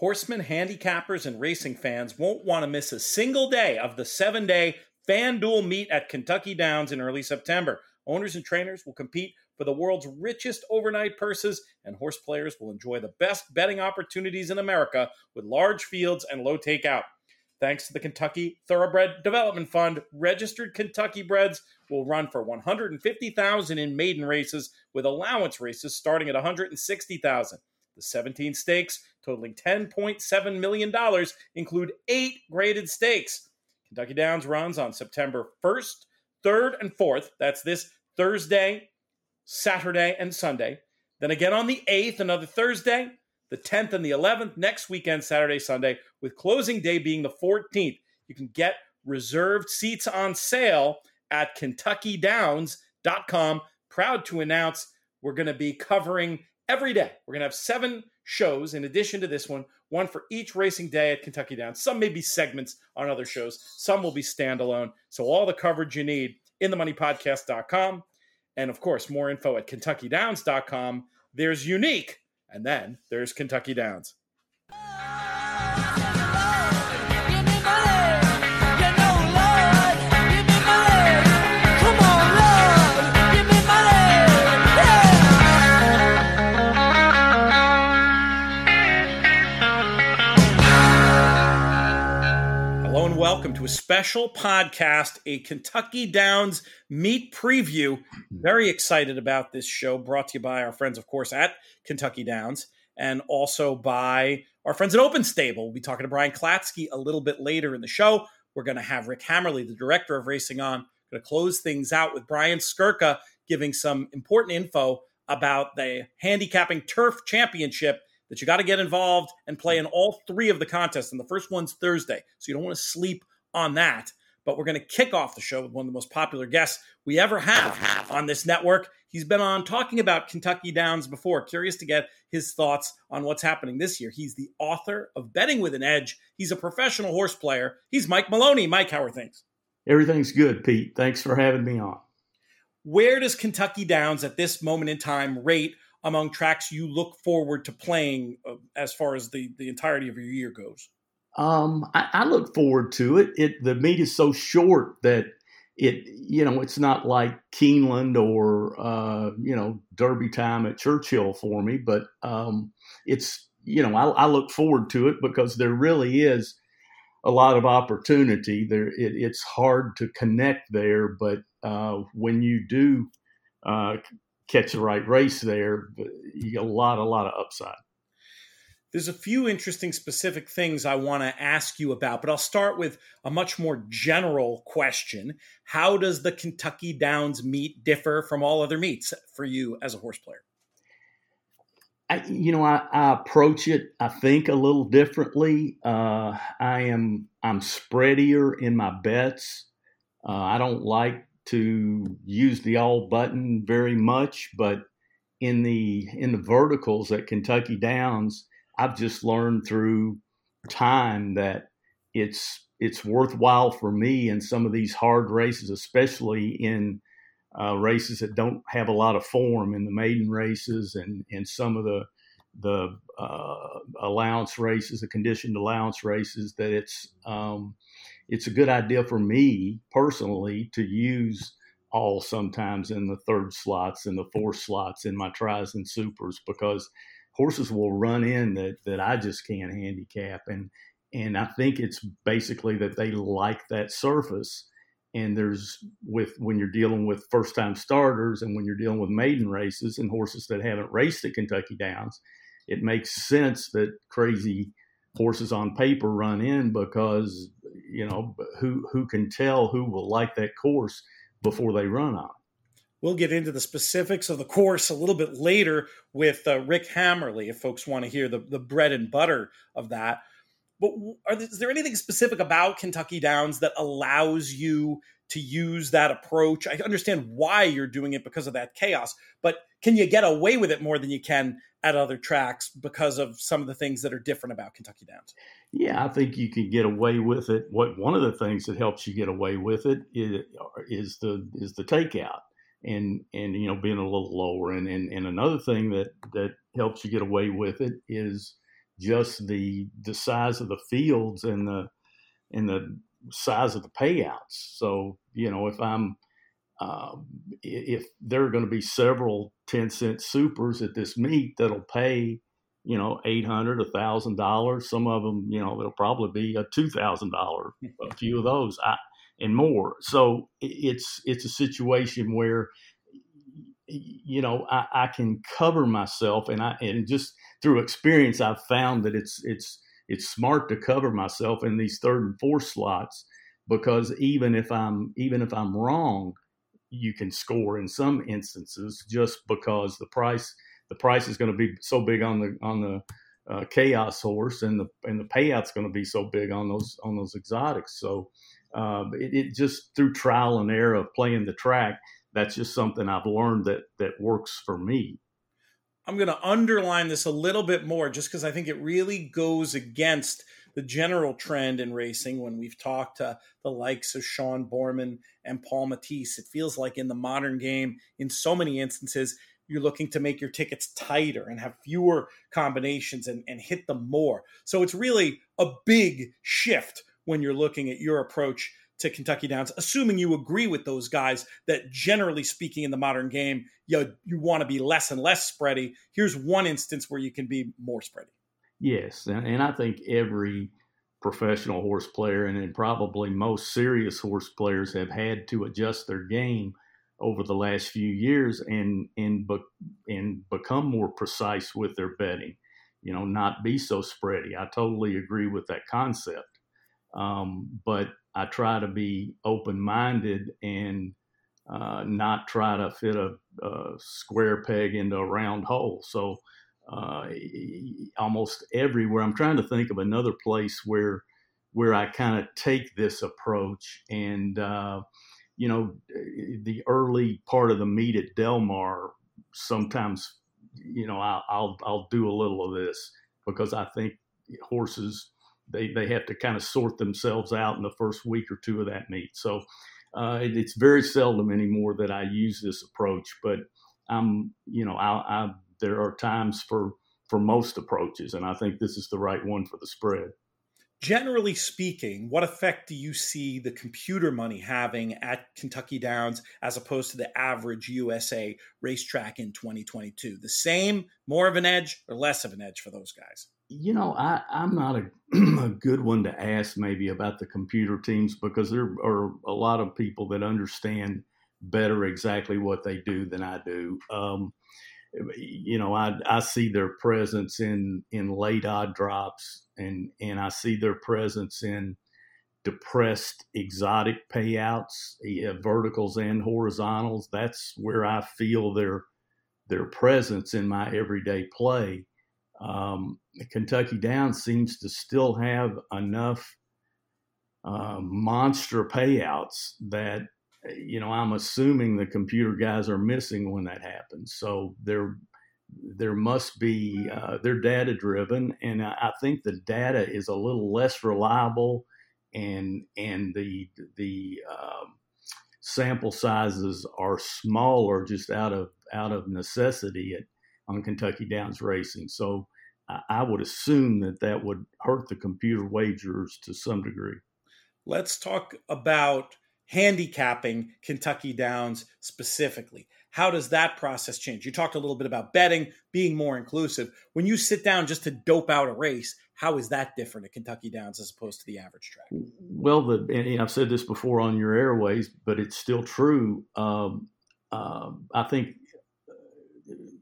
Horsemen, handicappers, and racing fans won't want to miss a single day of the seven day FanDuel meet at Kentucky Downs in early September. Owners and trainers will compete for the world's richest overnight purses, and horse players will enjoy the best betting opportunities in America with large fields and low takeout. Thanks to the Kentucky Thoroughbred Development Fund, registered Kentucky breds will run for 150,000 in maiden races with allowance races starting at 160,000. The 17 stakes, totaling $10.7 million, include eight graded stakes. Kentucky Downs runs on September 1st, 3rd, and 4th. That's this Thursday, Saturday, and Sunday. Then again on the 8th, another Thursday, the 10th, and the 11th, next weekend, Saturday, Sunday, with closing day being the 14th. You can get reserved seats on sale at KentuckyDowns.com. Proud to announce we're going to be covering every day. We're going to have seven shows in addition to this one, one for each racing day at Kentucky Downs. Some may be segments on other shows, some will be standalone. So, all the coverage you need in themoneypodcast.com. And of course, more info at KentuckyDowns.com. There's Unique, and then there's Kentucky Downs. Welcome to a special podcast, a Kentucky Downs meet preview. Very excited about this show, brought to you by our friends, of course, at Kentucky Downs, and also by our friends at Open Stable. We'll be talking to Brian Klatsky a little bit later in the show. We're going to have Rick Hammerle, the director of Racing On, going to close things out with Brian Skirka giving some important info about the handicapping turf championship that you got to get involved and play in all three of the contests. And the first one's Thursday. So you don't want to sleep on that. But we're going to kick off the show with one of the most popular guests we ever have on this network. He's been on talking about Kentucky Downs before. Curious to get his thoughts on what's happening this year. He's the author of Betting with an Edge. He's a professional horse player. He's Mike Maloney. Mike, how are things? Everything's good, Pete. Thanks for having me on. Where does Kentucky Downs at this moment in time rate among tracks you look forward to playing uh, as far as the, the entirety of your year goes? Um, I, I, look forward to it. It the meet is so short that it you know it's not like Keeneland or uh, you know Derby time at Churchill for me, but um, it's you know I, I, look forward to it because there really is a lot of opportunity there. It, it's hard to connect there, but uh, when you do uh, catch the right race there, you get a lot, a lot of upside. There's a few interesting specific things I want to ask you about, but I'll start with a much more general question. How does the Kentucky Downs meet differ from all other meets for you as a horse player? I, you know, I, I, approach it, I think, a little differently. Uh, I am I'm spreadier in my bets. Uh, I don't like to use the all button very much, but in the in the verticals at Kentucky Downs, I've just learned through time that it's it's worthwhile for me in some of these hard races, especially in uh, races that don't have a lot of form in the maiden races and and some of the the uh, allowance races, the conditioned allowance races, that it's um, it's a good idea for me personally to use all sometimes in the third slots and the fourth slots in my tris and supers because horses will run in that that I just can't handicap. And and I think it's basically that they like that surface. And there's with when you're dealing with first time starters and when you're dealing with maiden races and horses that haven't raced at Kentucky Downs it makes sense that crazy horses on paper run in because you know who who can tell who will like that course before they run on We'll get into the specifics of the course a little bit later with uh, Rick Hammerle, if folks want to hear the, the bread and butter of that. But is there anything specific about Kentucky Downs that allows you to use that approach? I understand why you're doing it because of that chaos, but can you get away with it more than you can at other tracks because of some of the things that are different about Kentucky Downs? Yeah, I think you can get away with it. What one of the things that helps you get away with it is, is the is the takeout and and you know being a little lower and, and and another thing that that helps you get away with it is just the the size of the fields and the and the size of the payouts. So you know, if I'm uh, if there are going to be several 10 cent supers at this meet that'll pay you know, eight hundred, a thousand dollars. Some of them, you know, it'll probably be a two thousand dollar. A few of those, I, and more. So it's it's a situation where, you know, I, I can cover myself, and I and just through experience, I've found that it's it's it's smart to cover myself in these third and fourth slots because even if I'm even if I'm wrong, you can score in some instances just because the price the price is going to be so big on the on the uh, chaos horse, and the and the payout's going to be so big on those on those exotics. So uh, it, it, just through trial and error of playing the track, that's just something I've learned that that works for me. I'm going to underline this a little bit more, just because I think it really goes against the general trend in racing when we've talked to the likes of Sean Borman and Paul Matties. It feels like in the modern game, in so many instances, you're looking to make your tickets tighter and have fewer combinations and, and hit them more. So it's really a big shift when you're looking at your approach to Kentucky Downs, assuming you agree with those guys that generally speaking in the modern game, you, you want to be less and less spready. Here's one instance where you can be more spready. Yes. And, and I think every professional horse player and, probably most serious horse players have had to adjust their game over the last few years and and and become more precise with their betting. You know, not be so spready. I totally agree with that concept, um, but I try to be open minded and uh, not try to fit a, a, square peg into a round hole. So uh, almost everywhere, I'm trying to think of another place where where I kind of take this approach and. Uh, you know, the early part of the meet at Del Mar, sometimes, you know, I'll, I'll, I'll do a little of this because I think horses, they, they have to kind of sort themselves out in the first week or two of that meet. So uh, it, it's very seldom anymore that I use this approach, but I'm, you know, I, I, there are times for, for most approaches, and I think this is the right one for the spread generally speaking, what effect do you see the computer money having at Kentucky Downs as opposed to the average USA racetrack in 2022? The same, more of an edge, or less of an edge for those guys? You know, I, I'm not a, a, good one to ask maybe about the computer teams because there are a lot of people that understand better exactly what they do than I do. Um, you know, I I see their presence in in late odd drops, and and I see their presence in depressed exotic payouts, yeah, verticals and horizontals. That's where I feel their their presence in my everyday play. Um, Kentucky Downs seems to still have enough uh, monster payouts that you know, I'm assuming the computer guys are missing when that happens. So there, there must be uh, they're data driven, and I think the data is a little less reliable, and and the the um, sample sizes are smaller just out of out of necessity at on Kentucky Downs Racing. So I, would assume that that would hurt the computer wagers to some degree. Let's talk about handicapping Kentucky Downs specifically. How does that process change? You talked a little bit about betting, being more inclusive. When you sit down just to dope out a race, how is that different at Kentucky Downs as opposed to the average track? Well, the, and I've said this before on your airways, but it's still true. Um, uh, I think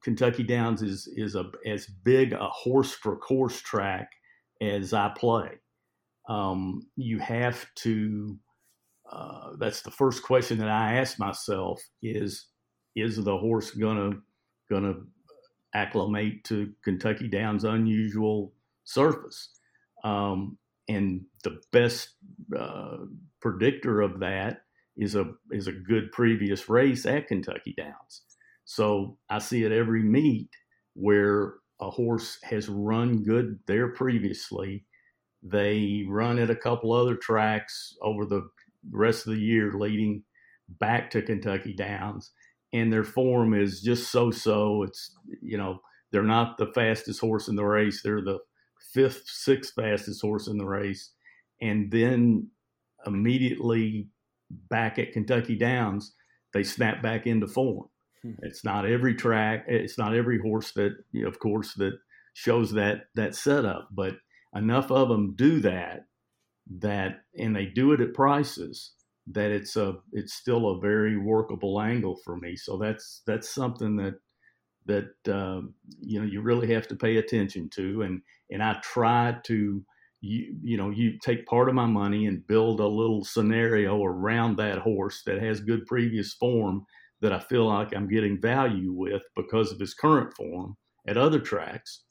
Kentucky Downs is is a as big a horse for course track as I play. Um, you have to uh, that's the first question that I ask myself is is the horse gonna gonna acclimate to Kentucky Downs unusual surface? Um, and the best uh, predictor of that is a is a good previous race at Kentucky Downs. So I see it every meet where a horse has run good there previously. They run at a couple other tracks over the rest of the year leading back to Kentucky Downs, and their form is just so so. It's you know they're not the fastest horse in the race; they're the fifth, sixth fastest horse in the race, and then immediately back at Kentucky Downs, they snap back into form. Hmm. It's not every track, it's not every horse that, you know, of course, that shows that that setup, but enough of them do that that and they do it at prices that it's a it's still a very workable angle for me. So that's that's something that that uh, you know you really have to pay attention to, and and I try to you you know you take part of my money and build a little scenario around that horse that has good previous form that I feel like I'm getting value with because of his current form at other tracks.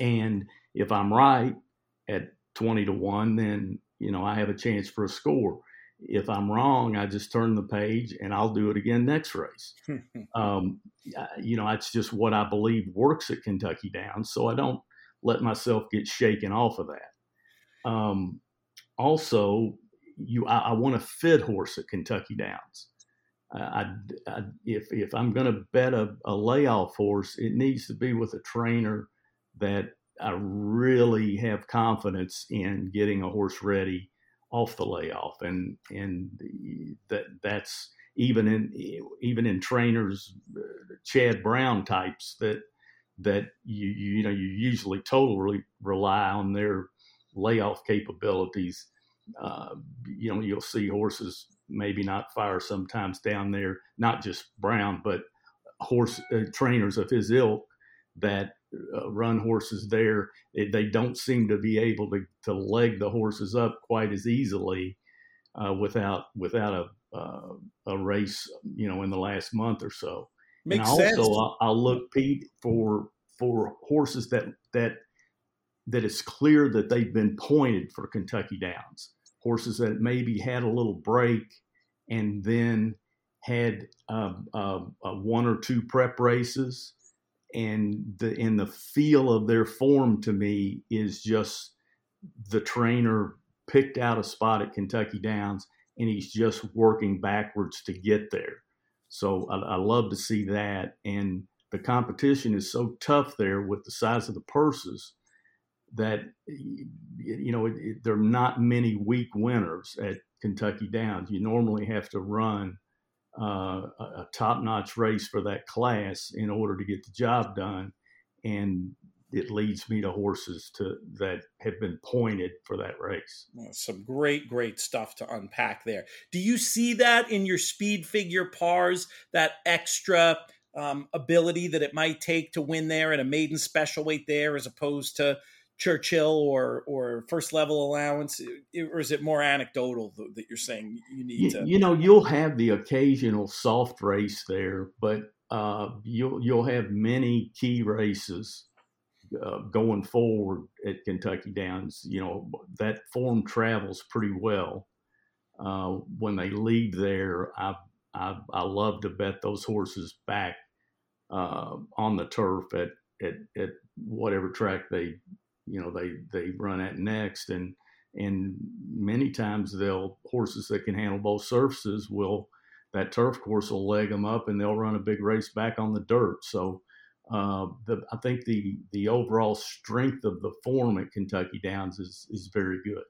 And if I'm right at 20 to 1, then, you know, I have a chance for a score. If I'm wrong, I just turn the page and I'll do it again next race. um, you know, that's just what I believe works at Kentucky Downs. So I don't let myself get shaken off of that. Um, also, you, I, I want a fit horse at Kentucky Downs. I, I, if if I'm going to bet a, a layoff horse, it needs to be with a trainer that I really have confidence in getting a horse ready off the layoff, and and that that's even in even in trainers, Chad Brown types that that you you know you usually totally rely on their layoff capabilities. Uh, you know you'll see horses maybe not fire sometimes down there, not just Brown, but horse uh, trainers of his ilk that uh, run horses there. It, they don't seem to be able to, to leg the horses up quite as easily uh, without without a uh, a race, you know, in the last month or so. Makes and also, sense. I'll, I'll look Pete for for horses that that that it's clear that they've been pointed for Kentucky Downs. Horses that maybe had a little break and then had uh, uh, uh, one or two prep races and the in the feel of their form to me is just the trainer picked out a spot at Kentucky Downs and he's just working backwards to get there. So I, I love to see that. And the competition is so tough there with the size of the purses that you know it, it, there are not many weak winners at Kentucky Downs. You normally have to run uh, a top notch race for that class in order to get the job done. And it leads me to horses to that have been pointed for that race. Some great, great stuff to unpack there. Do you see that in your speed figure pars, that extra um, ability that it might take to win there at a maiden special weight there, as opposed to Churchill or or first level allowance, or is it more anecdotal that you're saying you need you, to? You know, you'll have the occasional soft race there, but uh, you'll you'll have many key races uh, going forward at Kentucky Downs. You know that form travels pretty well. Uh, when they leave there, I, I I love to bet those horses back uh, on the turf at, at at whatever track they you know they they run at next and and many times they'll horses that can handle both surfaces will that turf course will leg them up and they'll run a big race back on the dirt so uh, the, I think the the overall strength of the form at Kentucky Downs is is very good.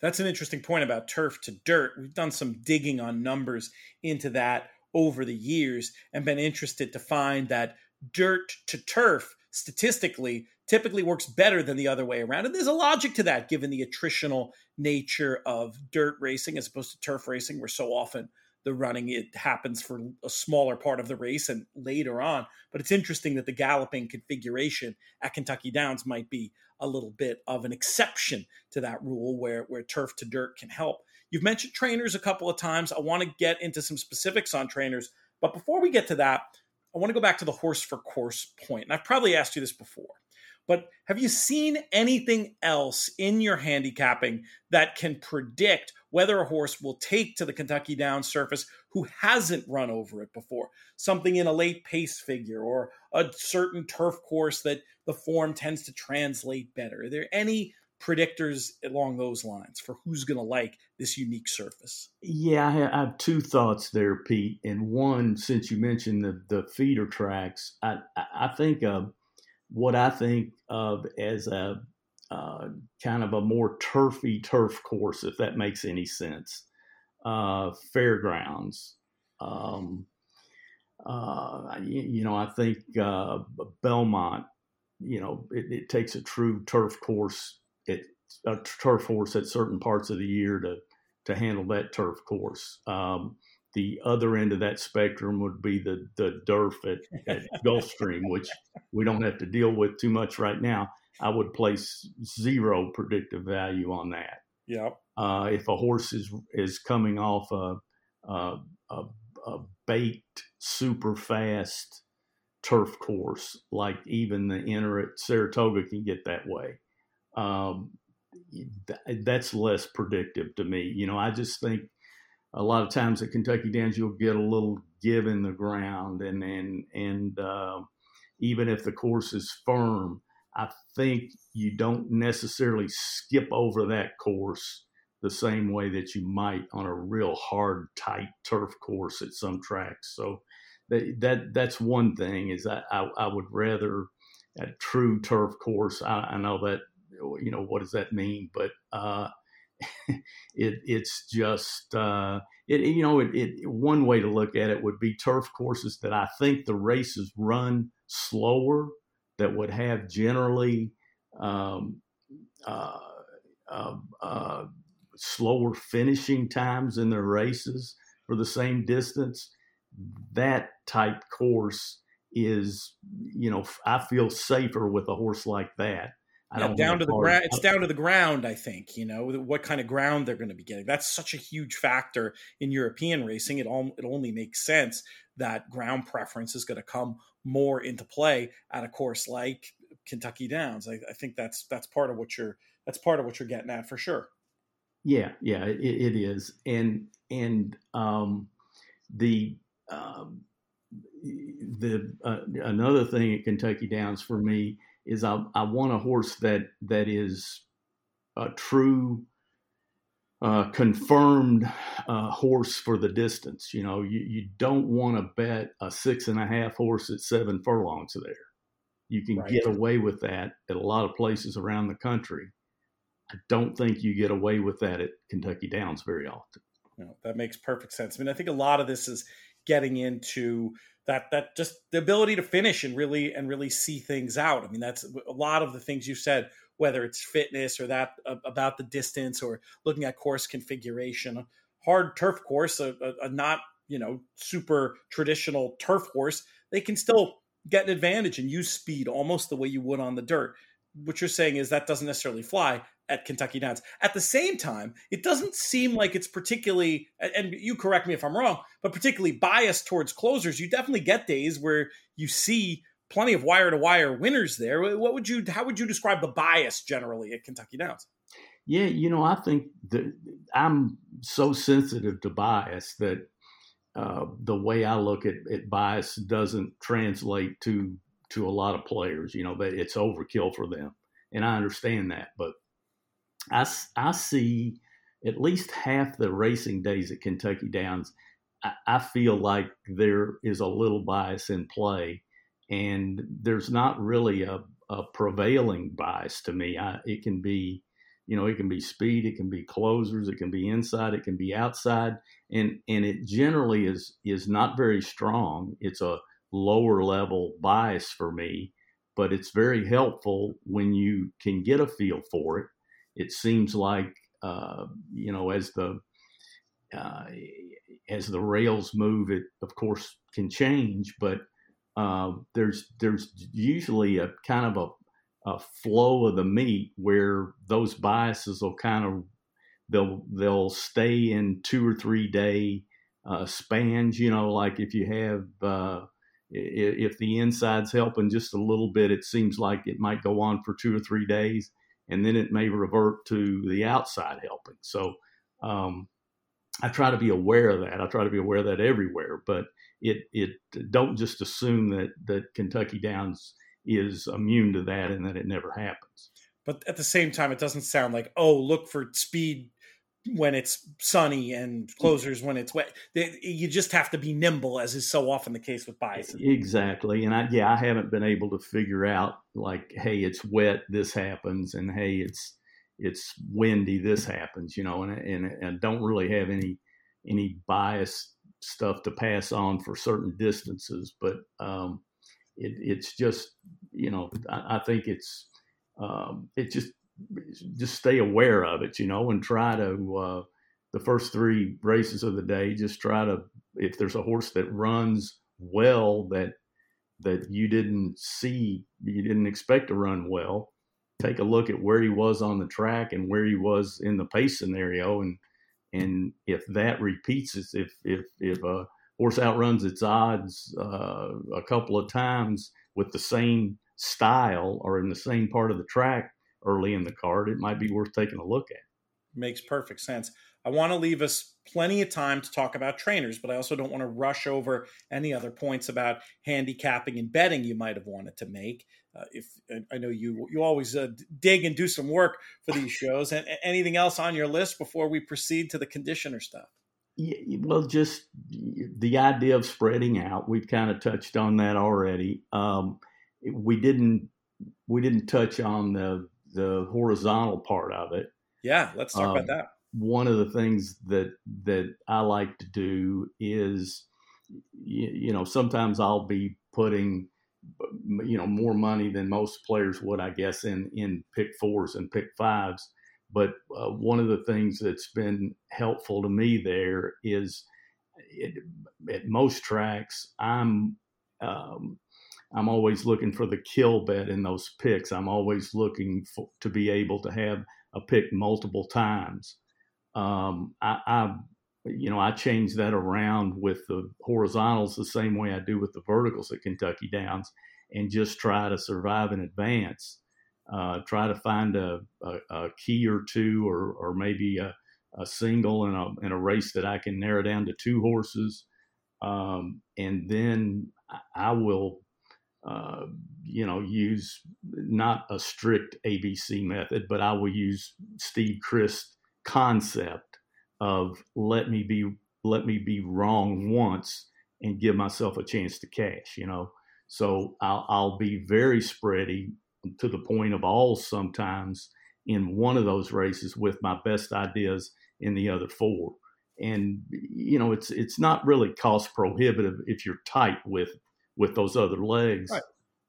That's an interesting point about turf to dirt. We've done some digging on numbers into that over the years and been interested to find that dirt to turf statistically typically works better than the other way around. And there's a logic to that given the attritional nature of dirt racing as opposed to turf racing, where so often the running it happens for a smaller part of the race and later on. But it's interesting that the galloping configuration at Kentucky Downs might be a little bit of an exception to that rule where, where turf to dirt can help. You've mentioned trainers a couple of times. I want to get into some specifics on trainers. But before we get to that, I want to go back to the horse for course point. And I've probably asked you this before. But have you seen anything else in your handicapping that can predict whether a horse will take to the Kentucky Downs surface who hasn't run over it before? Something in a late pace figure or a certain turf course that the form tends to translate better? Are there any predictors along those lines for who's going to like this unique surface? Yeah, I have two thoughts there, Pete. And one, since you mentioned the, the feeder tracks, I, I think uh, what I think of as a uh, kind of a more turfy turf course, if that makes any sense. Uh, fairgrounds. Um, uh, you, you, know, I think uh, Belmont. You know, it, it, takes a true turf course. A turf course at certain parts of the year to to handle that turf course. Um, the other end of that spectrum would be the the DURF at, at Gulfstream, which we don't have to deal with too much right now. I would place zero predictive value on that. Yep. Uh, if a horse is is coming off a a, a, a baked super fast turf course, like even the inner at Saratoga can get that way. Um, that's less predictive to me. You know, I just think a lot of times at Kentucky Downs you'll get a little give in the ground, and and and uh, even if the course is firm, I think you don't necessarily skip over that course the same way that you might on a real hard, tight turf course at some tracks. So that, that that's one thing is I, I, I would rather a true turf course. I, I, know that you know what does that mean, but uh, it it's just uh, it you know it, it one way to look at it would be turf courses that I think the races run slower that would have generally um, uh, uh, uh, slower finishing times in their races for the same distance. That type course is, you know, I feel safer with a horse like that. I yeah, down to the ground. It's down to the ground. I think you know what kind of ground they're going to be getting. That's such a huge factor in European racing. It all it only makes sense that ground preference is going to come more into play at a course like Kentucky Downs. I, I, think that's that's part of what you're that's part of what you're getting at for sure. Yeah, yeah, it, it is, and and um, the um, the uh, another thing at Kentucky Downs for me is I, I want a horse that that is a true uh, confirmed uh, horse for the distance. You know, you, you don't want to bet a six and a half horse at seven furlongs there. You can right. get away with that at a lot of places around the country. I don't think you get away with that at Kentucky Downs very often. No, that makes perfect sense. I mean, I think a lot of this is getting into that that just the ability to finish and really and really see things out. I mean, that's a lot of the things you said whether it's fitness or that about the distance or looking at course configuration. Hard turf course, a, a, a not you know super traditional turf horse, they can still get an advantage and use speed almost the way you would on the dirt. What you're saying is that doesn't necessarily fly at Kentucky Downs. At the same time, it doesn't seem like it's particularly, and you correct me if I'm wrong, but particularly biased towards closers. You definitely get days where you see plenty of wire to wire winners there. What would you? How would you describe the bias generally at Kentucky Downs? Yeah, you know, I think that I'm so sensitive to bias that uh, the way I look at, at bias doesn't translate to to a lot of players. You know, that it's overkill for them, and I understand that. But I I see at least half the racing days at Kentucky Downs. I, I feel like there is a little bias in play and there's not really a, a prevailing bias to me. I, it can be, you know, it can be speed, it can be closers, it can be inside, it can be outside, and and it generally is is not very strong. It's a lower level bias for me, but it's very helpful when you can get a feel for it. It seems like, uh, you know, as the uh, as the rails move, it of course can change, but uh, there's there's usually a kind of a, a flow of the meet where those biases will kind of they'll they'll stay in two or three day uh, spans. You know, like if you have uh, if the inside's helping just a little bit, it seems like it might go on for two or three days, and then it may revert to the outside helping. So um, I try to be aware of that. I try to be aware of that everywhere, but it it don't just assume that that Kentucky Downs is immune to that and that it never happens. But at the same time, it doesn't sound like oh, look for speed when it's sunny and closers when it's wet. You just have to be nimble, as is so often the case with bison. Exactly, and I yeah, I haven't been able to figure out like, hey, it's wet, this happens, and hey, it's it's windy, this happens, you know, and and, and don't really have any any bias stuff to pass on for certain distances, but um, it, it's just you know, I, I think it's um, it just just stay aware of it, you know, and try to uh, the first three races of the day. Just try to if there's a horse that runs well that that you didn't see, you didn't expect to run well. Take a look at where he was on the track and where he was in the pace scenario, and and if that repeats, if if if a horse outruns its odds uh, a couple of times with the same style or in the same part of the track, early in the card, it might be worth taking a look at. Makes perfect sense. I want to leave us plenty of time to talk about trainers, but I also don't want to rush over any other points about handicapping and betting you might have wanted to make. Uh, if I know you, you always uh, dig and do some work for these shows. And anything else on your list before we proceed to the conditioner stuff? Yeah, well, just the idea of spreading out. We've kind of touched on that already. Um, we didn't we didn't touch on the the horizontal part of it. Yeah, let's talk um, about that. One of the things that that I like to do is, you, you know, sometimes I'll be putting, you know, more money than most players would, I guess, in in pick fours and pick fives. But uh, one of the things that's been helpful to me there is, it, at most tracks, I'm um, I'm always looking for the kill bet in those picks. I'm always looking for, to be able to have a pick multiple times. Um, I, I, you know, I change that around with the horizontals the same way I do with the verticals at Kentucky Downs, and just try to survive in advance. Uh, try to find a, a, a, key or two, or, or maybe a, a single in a, in a race that I can narrow down to two horses. Um, and then I will uh, you know, use not a strict ABC method, but I will use Steve Crist concept of let me be let me be wrong once and give myself a chance to cash. You know, so I'll, I'll be very spready to the point of all sometimes in one of those races with my best ideas in the other four. And you know, it's it's not really cost prohibitive if you're tight with with those other legs. Right.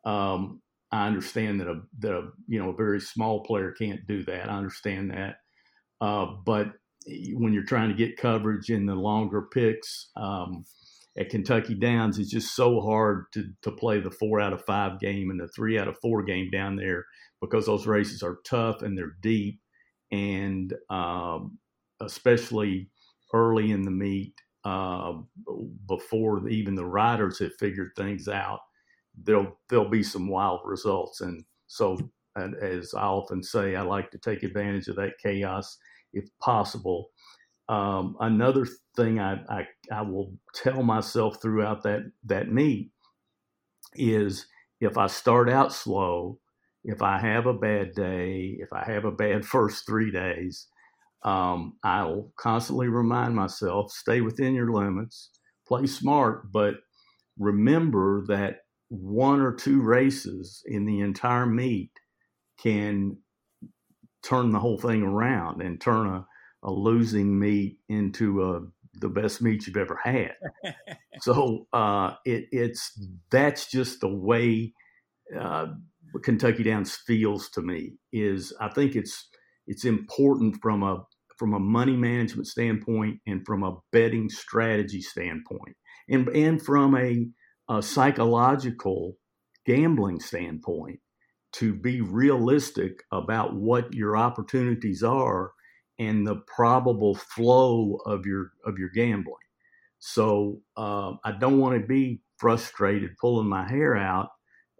Um, I understand that a that a you know a very small player can't do that. I understand that, uh, but when you're trying to get coverage in the longer picks um, at Kentucky Downs, it's just so hard to to play the four out of five game and the three out of four game down there because those races are tough and they're deep, and um, especially early in the meet uh, before even the riders have figured things out, there'll there'll be some wild results. And so, and as I often say, I like to take advantage of that chaos if possible. Um, another thing I, I, I will tell myself throughout that that meet is if I start out slow, if I have a bad day, if I have a bad first three days, um, I'll constantly remind myself stay within your limits, play smart, but remember that one or two races in the entire meet can turn the whole thing around and turn a, a losing meet into a, the best meet you've ever had. so uh, it, it's that's just the way uh, Kentucky Downs feels to me. Is I think it's it's important from a from a money management standpoint and from a betting strategy standpoint and and from a, a psychological gambling standpoint to be realistic about what your opportunities are and the probable flow of your of your gambling. So uh, I don't want to be frustrated pulling my hair out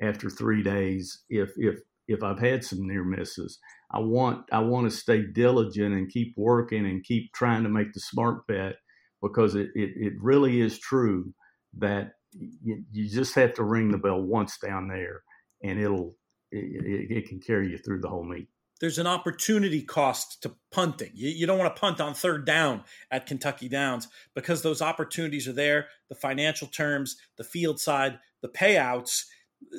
after three days if if if I've had some near misses. I want I want to stay diligent and keep working and keep trying to make the smart bet because it, it, it really is true that you, you just have to ring the bell once down there and it'll it, it, can carry you through the whole meet. there's an opportunity cost to punting. You, you, don't want to punt on third down at Kentucky Downs because those opportunities are there. The financial terms, the field side, the payouts.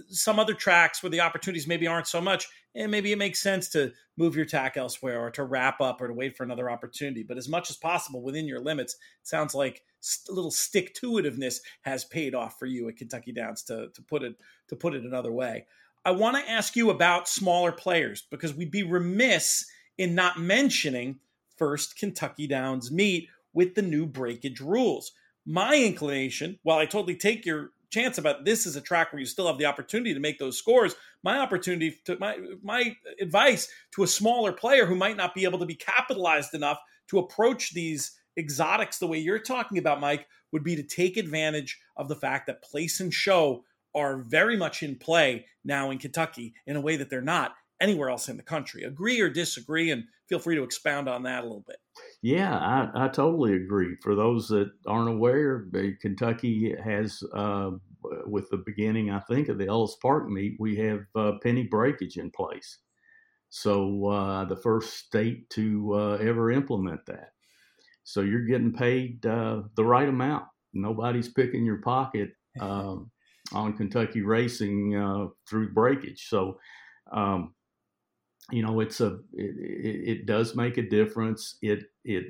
Some other tracks where the opportunities maybe aren't so much, and maybe it makes sense to move your tack elsewhere or to wrap up or to wait for another opportunity. But as much as possible within your limits, it sounds like a little stick to itiveness has paid off for you at Kentucky Downs. To to put it to put it another way. I want to ask you about smaller players because we'd be remiss in not mentioning first Kentucky Downs meet with the new breakage rules. My inclination, while I totally take your chance about this is a track where you still have the opportunity to make those scores, my opportunity to my my advice to a smaller player who might not be able to be capitalized enough to approach these exotics the way you're talking about, Mike, would be to take advantage of the fact that place and show are very much in play now in Kentucky in a way that they're not anywhere else in the country. Agree or disagree, and feel free to expound on that a little bit. Yeah, I, I totally agree. For those that aren't aware, Kentucky has, uh, with the beginning, I think, of the Ellis Park meet, we have uh, penny breakage in place. So, uh, the first state to uh, ever implement that. So, you're getting paid uh, the right amount. Nobody's picking your pocket. Um, on Kentucky racing uh, through breakage. So, um, you know, it's a it, it, does make a difference. It it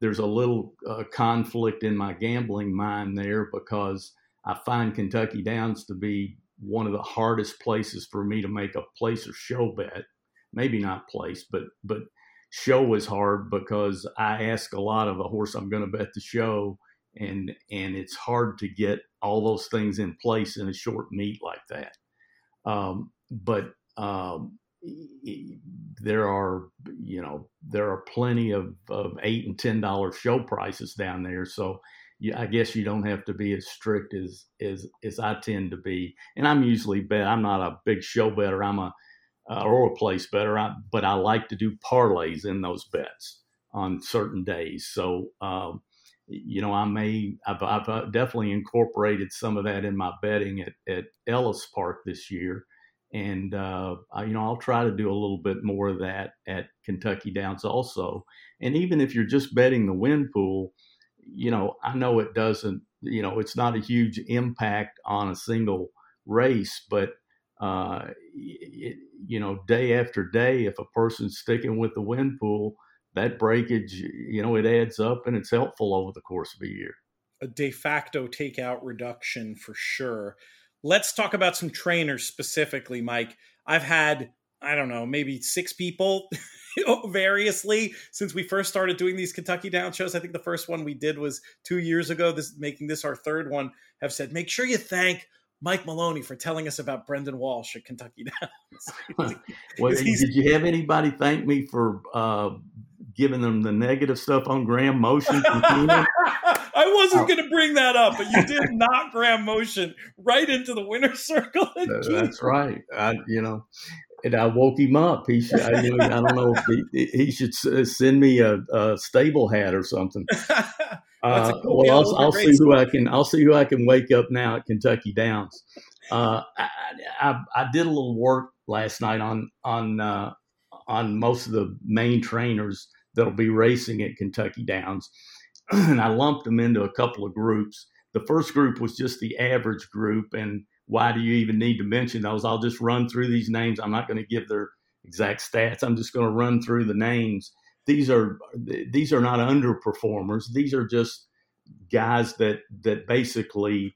there's a little uh, conflict in my gambling mind there because I find Kentucky Downs to be one of the hardest places for me to make a place or show bet. Maybe not place, but but show is hard because I ask a lot of a horse I'm going to bet the show and and it's hard to get all those things in place in a short meet like that. Um, but um, there are you know there are plenty of, of eight and ten dollar show prices down there, so you, I guess you don't have to be as strict as as as I tend to be. And I'm usually bet. I'm not a big show bettor. I'm a uh, or a place bettor. I, but I like to do parlays in those bets on certain days. So um, you know, I may, I've, I've uh, definitely incorporated some of that in my betting at, at Ellis Park this year. And, uh, I, you know, I'll try to do a little bit more of that at Kentucky Downs also. And even if you're just betting the win pool, you know, I know it doesn't, you know, it's not a huge impact on a single race, but, uh, it, you know, day after day, if a person's sticking with the win pool, that breakage, you know, it adds up and it's helpful over the course of a year. A de facto takeout reduction for sure. Let's talk about some trainers specifically, Mike. I've had, I don't know, maybe six people variously since we first started doing these Kentucky Down shows. I think the first one we did was two years ago. This making this our third one. Have said, make sure you thank Mike Maloney for telling us about Brendan Walsh at Kentucky Downs. well, did you have anybody thank me for uh, giving them the negative stuff on Graham Motion. I wasn't oh. going to bring that up, but you did knock Graham Motion right into the winner's circle. That's right. I, you know, and I woke him up. He should. I, I don't know if he, he, should send me a, a, stable hat or something. Uh, cool well, I'll, I'll see who I can. I'll see who I can wake up now at Kentucky Downs. Uh, I, I, I, did a little work last night on on uh, on most of the main trainers that'll be racing at Kentucky Downs. and I lumped them into a couple of groups. The first group was just the average group. And why do you even need to mention those? I'll just run through these names. I'm not going to give their exact stats. I'm just going to run through the names. These are these are not underperformers. These are just guys that that basically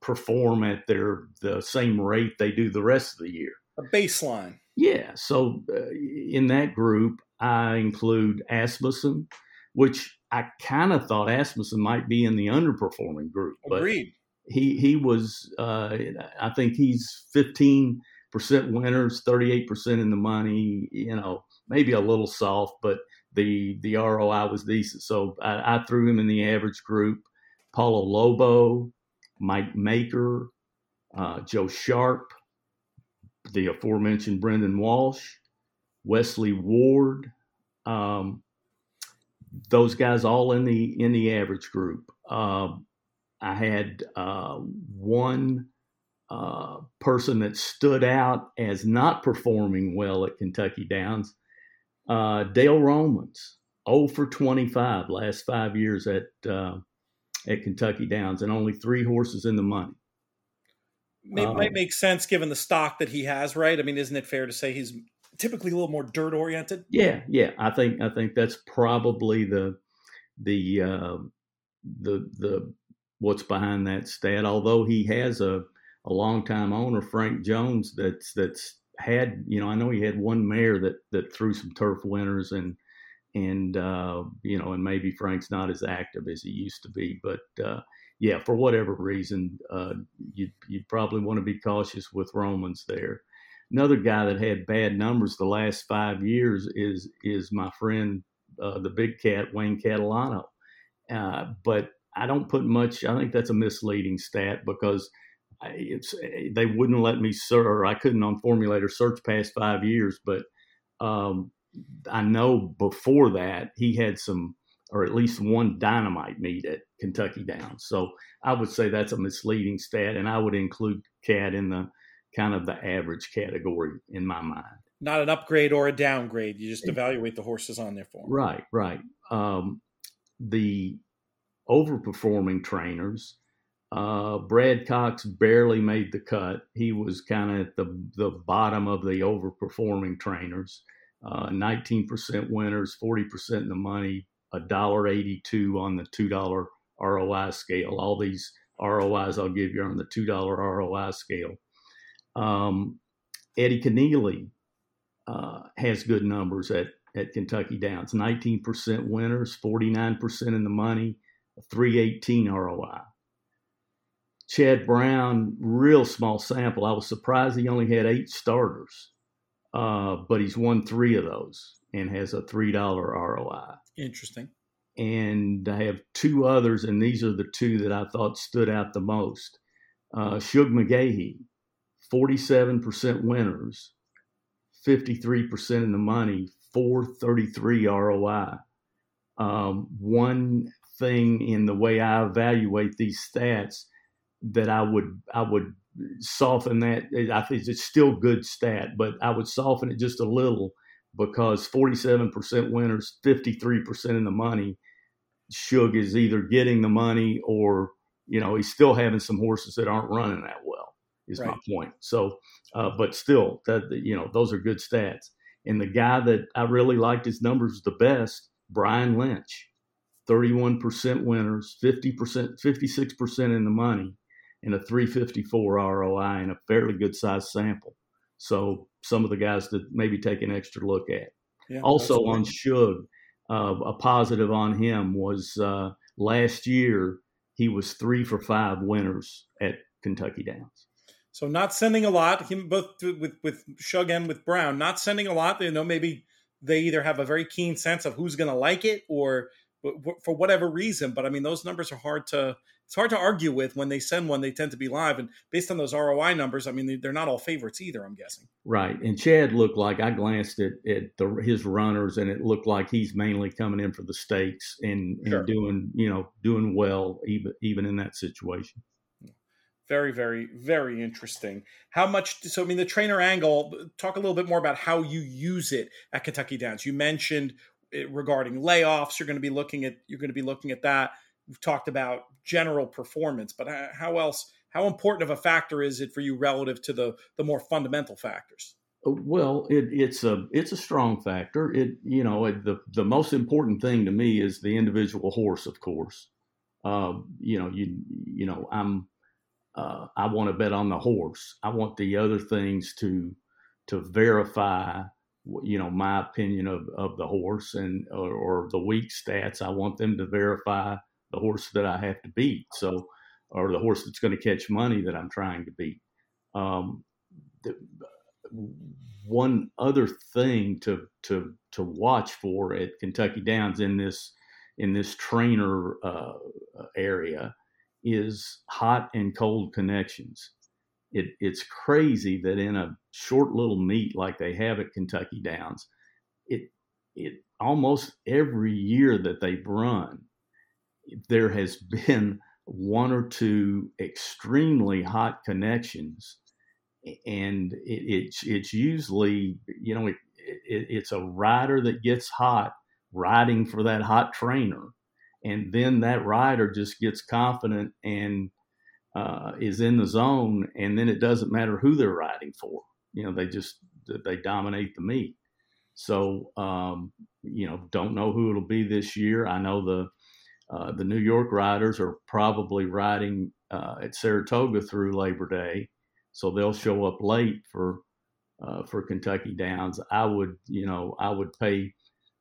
perform at their the same rate they do the rest of the year. A baseline. Yeah. So uh, in that group, I include Asmussen, which I kind of thought Asmussen might be in the underperforming group. But Agreed. He he was. Uh, I think he's fifteen percent winners, thirty eight percent in the money. You know, maybe a little soft, but the the ROI was decent. So I, I threw him in the average group. Paulo Lobo, Mike Maker, uh, Joe Sharp, the aforementioned Brendan Walsh, Wesley Ward, um, those guys all in the in the average group. Uh, I had uh, one uh, person that stood out as not performing well at Kentucky Downs, uh, Dale Romans, 0 for 25 last five years at uh, at Kentucky Downs, and only three horses in the money. It um, might make sense given the stock that he has, right? I mean, isn't it fair to say he's typically a little more dirt oriented? Yeah, yeah. I think I think that's probably the the uh, the the what's behind that stat. Although he has a a longtime owner, Frank Jones, that's that's had you know I know he had one mare that that threw some turf winners and and uh, you know and maybe Frank's not as active as he used to be, but uh, yeah, for whatever reason, uh, you you probably want to be cautious with Romans there. Another guy that had bad numbers the last five years is is my friend uh, the big cat Wayne Catalano, uh, but I don't put much. I think that's a misleading stat because it's they wouldn't let me search. I couldn't on Formulator search past five years, but um, I know before that he had some, or at least one dynamite meet at Kentucky Downs. So I would say that's a misleading stat, and I would include Cat in the kind of the average category in my mind. Not an upgrade or a downgrade. You just evaluate the horses on their form. Right, right. Um, the overperforming trainers uh, Brad Cox barely made the cut. He was kind of at the, the bottom of the overperforming trainers. Uh, 19% winners, 40% in the money, $1.82 on the $2 ROI scale. All these ROIs I'll give you are on the $2 ROI scale. Um, Eddie Kenneally uh, has good numbers at, at Kentucky Downs 19% winners, 49% in the money, 318 ROI. Chad Brown, real small sample. I was surprised he only had eight starters, uh, but he's won three of those and has a $3 ROI. Interesting. And I have two others, and these are the two that I thought stood out the most. Uh, Shug McGaughey, 47% winners, 53% in the money, 433 ROI. Um, one thing in the way I evaluate these stats that I would I would soften that. I think it's still good stat, but I would soften it just a little because 47% winners, 53% in the money. Shug is either getting the money or you know he's still having some horses that aren't running that well. Is right. my point. So, uh, but still, that you know those are good stats. And the guy that I really liked his numbers the best, Brian Lynch, 31% winners, 50%, 56% in the money and a 354 ROI and a fairly good sized sample. So some of the guys to maybe take an extra look at. Yeah, also on Shug, uh, a positive on him was uh, last year he was three for five winners at Kentucky Downs. So not sending a lot. Him both with with Shug and with Brown, not sending a lot. You know, maybe they either have a very keen sense of who's going to like it, or for whatever reason. But I mean, those numbers are hard to it's hard to argue with when they send one. They tend to be live, and based on those ROI numbers, I mean, they're not all favorites either. I'm guessing. Right, and Chad looked like I glanced at at the, his runners, and it looked like he's mainly coming in for the stakes and, sure. and doing you know doing well even even in that situation. Very, very, very interesting. How much? So, I mean, the trainer angle. Talk a little bit more about how you use it at Kentucky Downs. You mentioned regarding layoffs. You're going to be looking at. You're going to be looking at that we've talked about general performance, but how else? How important of a factor is it for you relative to the the more fundamental factors? Uh, well, it, it's a it's a strong factor. It you know it, the the most important thing to me is the individual horse, of course. Uh, you know you you know I'm uh, I want to bet on the horse. I want the other things to to verify you know my opinion of, of the horse and or, or the weak stats. I want them to verify the horse that I have to beat. So, or the horse that's going to catch money that I'm trying to beat. Um, the, one other thing to to to watch for at Kentucky Downs in this in this trainer uh, area is hot and cold connections. It, it's crazy that in a short little meet like they have at Kentucky Downs, it it almost every year that they've run, there has been one or two extremely hot connections, and it, it's it's usually you know it, it, it's a rider that gets hot riding for that hot trainer, and then that rider just gets confident and uh, is in the zone, and then it doesn't matter who they're riding for. You know, they just they dominate the meet. So um, you know, don't know who it'll be this year. I know the uh, the New York riders are probably riding uh, at Saratoga through Labor Day, so they'll show up late for uh, for Kentucky Downs. I would, you know, I would pay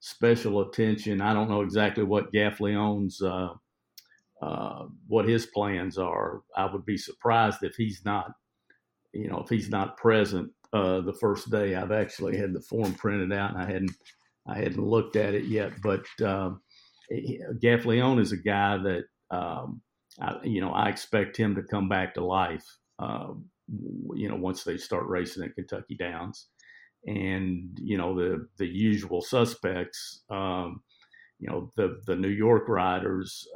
special attention. I don't know exactly what Gaffalione's uh, uh, what his plans are. I would be surprised if he's not, you know, if he's not present uh, the first day. I've actually had the form printed out and I hadn't I hadn't looked at it yet, but um, Gaffalione is a guy that um, I, you know I expect him to come back to life. Uh, you know, once they start racing at Kentucky Downs, and you know the the usual suspects. Um, you know the the New York riders,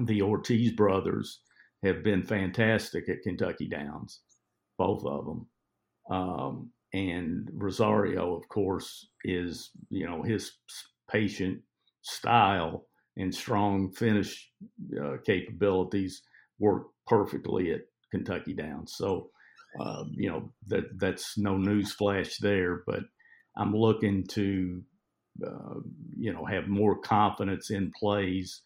the Ortiz brothers have been fantastic at Kentucky Downs, both of them. Um, and Rosario, of course, is you know his patient style and strong finish uh, capabilities work perfectly at Kentucky Downs. So, uh, you know that that's no news flash there, but I'm looking to uh, you know have more confidence in plays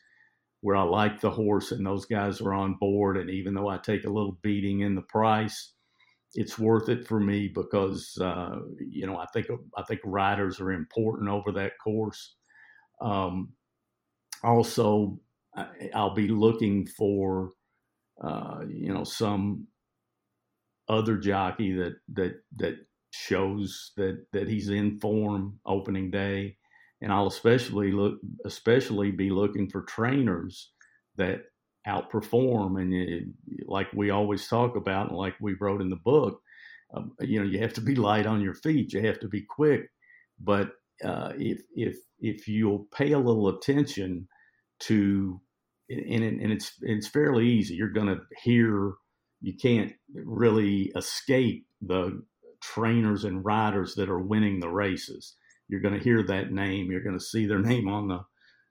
where I like the horse and those guys are on board. And even though I take a little beating in the price, it's worth it for me because uh, you know I think I think riders are important over that course. Um, also, I'll be looking for uh, you know some other jockey that that that shows that that he's in form opening day, and I'll especially look especially be looking for trainers that outperform. And it, like we always talk about and like we wrote in the book um, you know you have to be light on your feet. You have to be quick. But uh, if if if you'll pay a little attention to and, and it's it's fairly easy. You're going to hear you can't really escape the trainers and riders that are winning the races you're going to hear that name you're going to see their name on the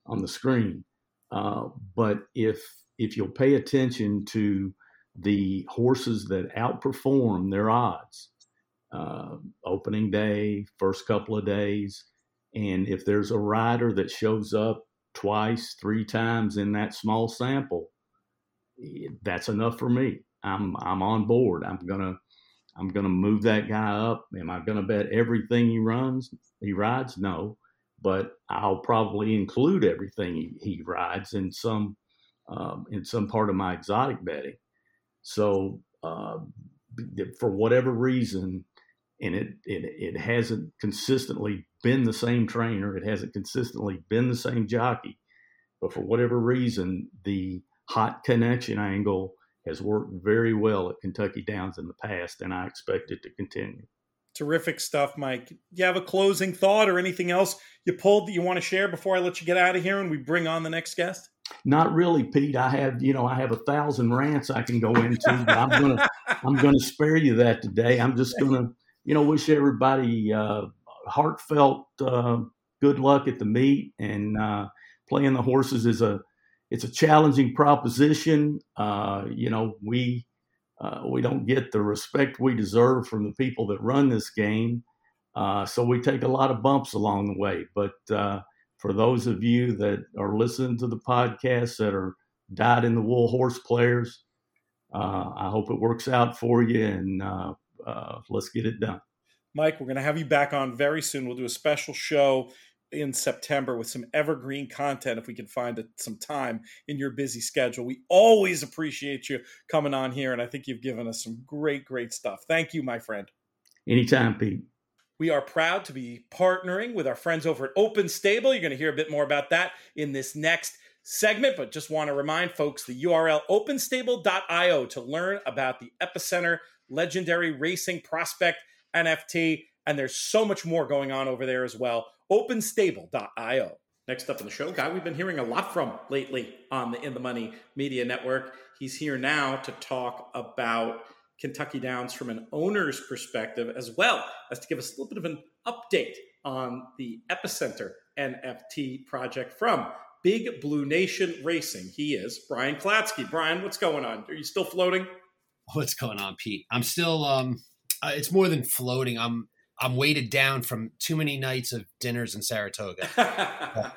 on the screen uh, but if if you'll pay attention to the horses that outperform their odds, uh, opening day, first couple of days, and if there's a rider that shows up twice, three times in that small sample, that's enough for me. I'm I'm on board. I'm gonna I'm gonna move that guy up. Am I gonna bet everything he runs he rides? No, but I'll probably include everything he, he rides in some um, in some part of my exotic betting. So uh, for whatever reason, and it, it it hasn't consistently been the same trainer, it hasn't consistently been the same jockey, but for whatever reason, the hot connection angle has worked very well at Kentucky Downs in the past, and I expect it to continue. Terrific stuff, Mike. Do you have a closing thought or anything else you pulled that you want to share before I let you get out of here and we bring on the next guest? Not really, Pete. I have, you know, I have a thousand rants I can go into, but I'm gonna, I'm gonna spare you that today. I'm just gonna, you know, wish everybody uh, heartfelt uh, good luck at the meet and uh, playing the horses is a, it's a challenging proposition. Uh, you know, we, uh, we don't get the respect we deserve from the people that run this game, uh, so we take a lot of bumps along the way, but for those of you that are listening to the podcast that are dyed in the wool horse players, uh, I hope it works out for you and uh, uh, let's get it done. Mike, we're going to have you back on very soon. We'll do a special show in September with some evergreen content if we can find some time in your busy schedule. We always appreciate you coming on here, and I think you've given us some great, great stuff. Thank you, my friend. Anytime, Pete. We are proud to be partnering with our friends over at Open Stable. You're going to hear a bit more about that in this next segment, but just want to remind folks the URL openstable.io to learn about the Epicenter Legendary Racing Prospect NFT. And there's so much more going on over there as well. Openstable.io. Next up in the show, guy we've been hearing a lot from lately on the In the Money Media Network. He's here now to talk about Kentucky Downs from an owner's perspective, as well as to give us a little bit of an update on the Epicenter NFT project from Big Blue Nation Racing. He is Brian Klatsky. Brian, what's going on? Are you still floating? What's going on, Pete? I'm still. Um, uh, it's more than floating. I'm. I'm weighted down from too many nights of dinners in Saratoga.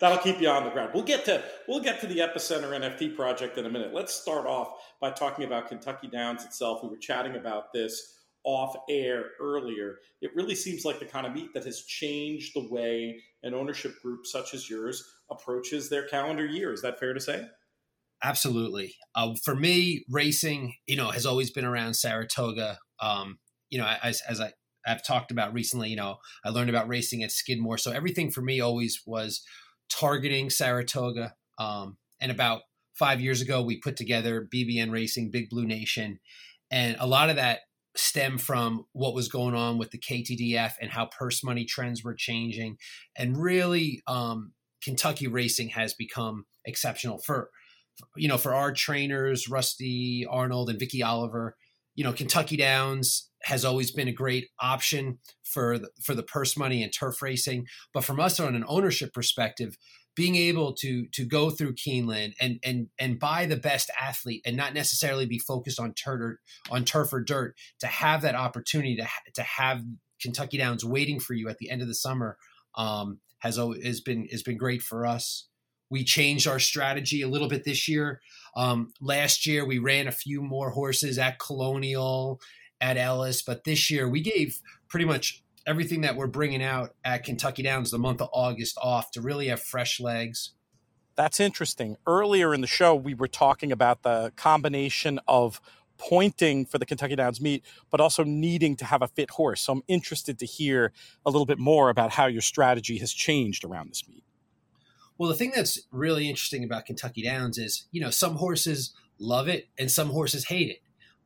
That'll keep you on the ground. We'll get to we'll get to the epicenter NFT project in a minute. Let's start off by talking about Kentucky Downs itself. We were chatting about this off air earlier, it really seems like the kind of meet that has changed the way an ownership group such as yours approaches their calendar year. Is that fair to say? Absolutely. Uh, for me, racing, you know, has always been around Saratoga. Um, you know, as, as I, I've talked about recently, you know, I learned about racing at Skidmore. So everything for me always was targeting Saratoga. Um, and about five years ago, we put together BBN Racing, Big Blue Nation. And a lot of that stem from what was going on with the KTDF and how purse money trends were changing. And really, um, Kentucky racing has become exceptional for, you know, for our trainers, Rusty Arnold and Vicki Oliver. You know, Kentucky Downs has always been a great option for the, for the purse money and turf racing. But from us on an ownership perspective, being able to to go through Keeneland and and and buy the best athlete and not necessarily be focused on turf or, on turf or dirt to have that opportunity to to have Kentucky Downs waiting for you at the end of the summer um, has has been has been great for us. We changed our strategy a little bit this year. Um, last year we ran a few more horses at Colonial, at Ellis, but this year we gave pretty much everything that we're bringing out at Kentucky Downs the month of August off to really have fresh legs. That's interesting. Earlier in the show, we were talking about the combination of pointing for the Kentucky Downs meet, but also needing to have a fit horse. So I'm interested to hear a little bit more about how your strategy has changed around this meet. Well, the thing that's really interesting about Kentucky Downs is, you know, some horses love it and some horses hate it.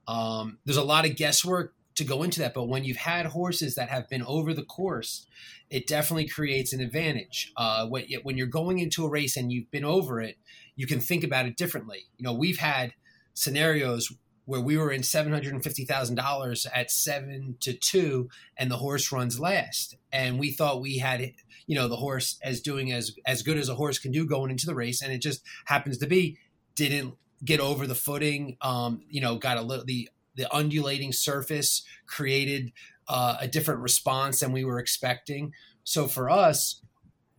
Um, there's a lot of guesswork to go into that. But when you've had horses that have been over the course, it definitely creates an advantage. Uh, when, you're going into a race and you've been over it, you can think about it differently. You know, we've had scenarios where we were in seven hundred and fifty thousand dollars at seven to two, and the horse runs last, and we thought we had, you know, the horse as doing as as good as a horse can do going into the race, and it just happens to be didn't get over the footing. Um, you know, got a little the the undulating surface created uh, a different response than we were expecting. So for us,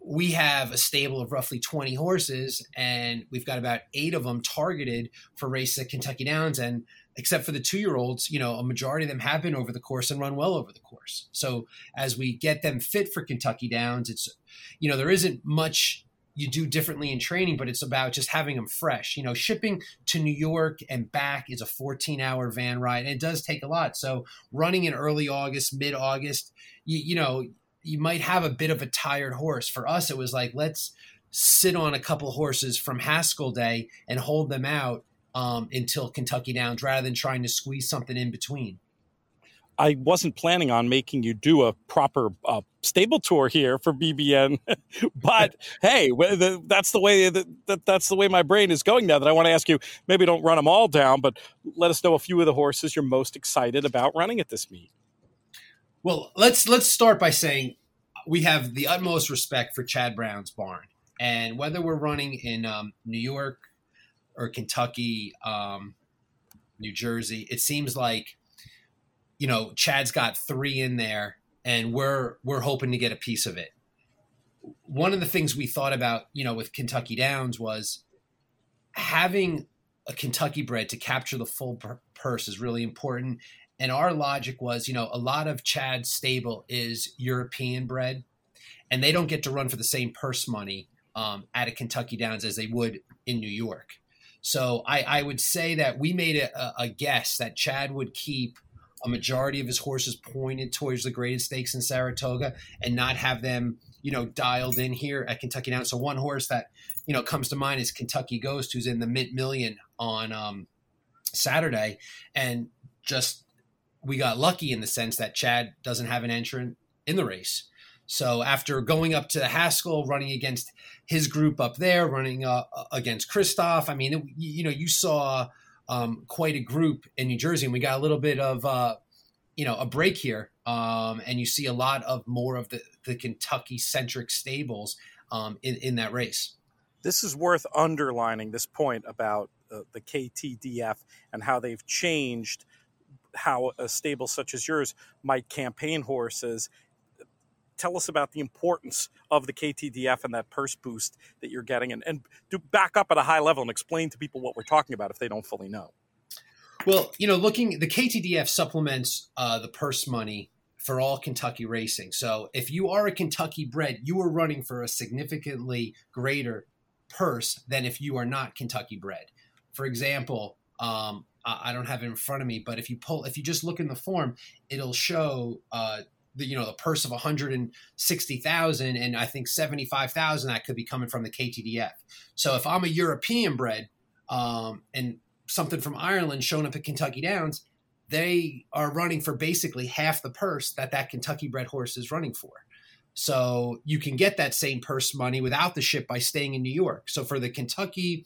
we have a stable of roughly 20 horses, and we've got about eight of them targeted for races at Kentucky Downs. And except for the two year olds, you know, a majority of them have been over the course and run well over the course. So as we get them fit for Kentucky Downs, it's, you know, there isn't much you do differently in training, but it's about just having them fresh. You know, shipping to New York and back is a 14 hour van ride, and it does take a lot. So, running in early August, mid August, you, you know, you might have a bit of a tired horse. For us, it was like, let's sit on a couple horses from Haskell Day and hold them out um, until Kentucky Downs rather than trying to squeeze something in between. I wasn't planning on making you do a proper uh, stable tour here for BBN, but hey, that's the way that, that's the way my brain is going now. That I want to ask you. Maybe don't run them all down, but let us know a few of the horses you're most excited about running at this meet. Well, let's let's start by saying we have the utmost respect for Chad Brown's barn, and whether we're running in um, New York or Kentucky, um, New Jersey, it seems like you know, Chad's got three in there, and we're we're hoping to get a piece of it. One of the things we thought about, you know, with Kentucky Downs was having a Kentucky bred to capture the full purse is really important. And our logic was, you know, a lot of Chad's stable is European bred, and they don't get to run for the same purse money um, at a Kentucky Downs as they would in New York. So I, I would say that we made a, a guess that Chad would keep a majority of his horses pointed towards the graded stakes in Saratoga and not have them, you know, dialed in here at Kentucky Downs. So one horse that, you know, comes to mind is Kentucky Ghost, who's in the mint million on um, Saturday. And just we got lucky in the sense that Chad doesn't have an entrant in the race. So after going up to Haskell, running against his group up there, running uh, against Kristoff, I mean, it, you know, you saw um, quite a group in New Jersey, and we got a little bit of uh, you know a break here, um, and you see a lot of more of the, the Kentucky centric stables um, in, in that race. This is worth underlining this point about uh, the KTDF and how they've changed how a stable such as yours might campaign horses. Tell us about the importance of the KTDF and that purse boost that you're getting, and, and do back up at a high level and explain to people what we're talking about if they don't fully know. Well, you know, looking the KTDF supplements uh, the purse money for all Kentucky racing. So if you are a Kentucky bred, you are running for a significantly greater purse than if you are not Kentucky bred. For example, um, I don't have it in front of me, but if you pull, if you just look in the form, it'll show uh, the you know the purse of 160,000 and I think 75,000 that could be coming from the KTDF. So if I'm a European bred um, and something from Ireland showing up at Kentucky Downs, they are running for basically half the purse that that Kentucky bred horse is running for. So you can get that same purse money without the ship by staying in New York. So for the Kentucky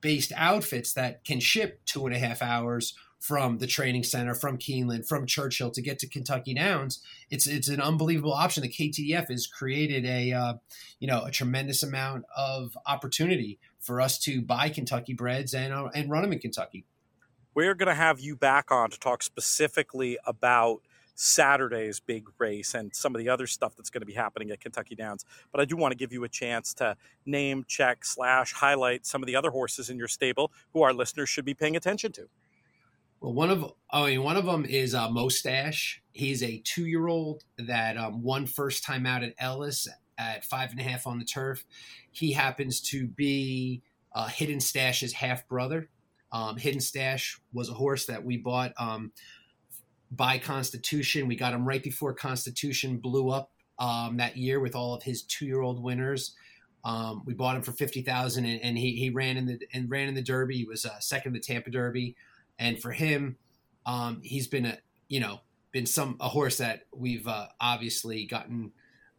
based outfits that can ship two and a half hours from the training center, from Keeneland, from Churchill to get to Kentucky Downs, it's it's an unbelievable option. The KTDF has created a uh, you know a tremendous amount of opportunity for us to buy Kentucky breds and uh, and run them in Kentucky. We're going to have you back on to talk specifically about Saturday's big race and some of the other stuff that's going to be happening at Kentucky Downs. But I do want to give you a chance to name, check, slash, highlight some of the other horses in your stable who our listeners should be paying attention to. Well, one of I mean, one of them is uh, Mostache. He's a two-year-old that um, won first time out at Ellis at five and a half on the turf. He happens to be uh, Hidden Stash's half brother. Um, Hidden Stash was a horse that we bought um, by Constitution. We got him right before Constitution blew up um, that year with all of his two-year-old winners. Um, we bought him for fifty thousand, and, and he, he ran in the and ran in the Derby. He was uh, second in the Tampa Derby, and for him, um, he's been a you know been some a horse that we've uh, obviously gotten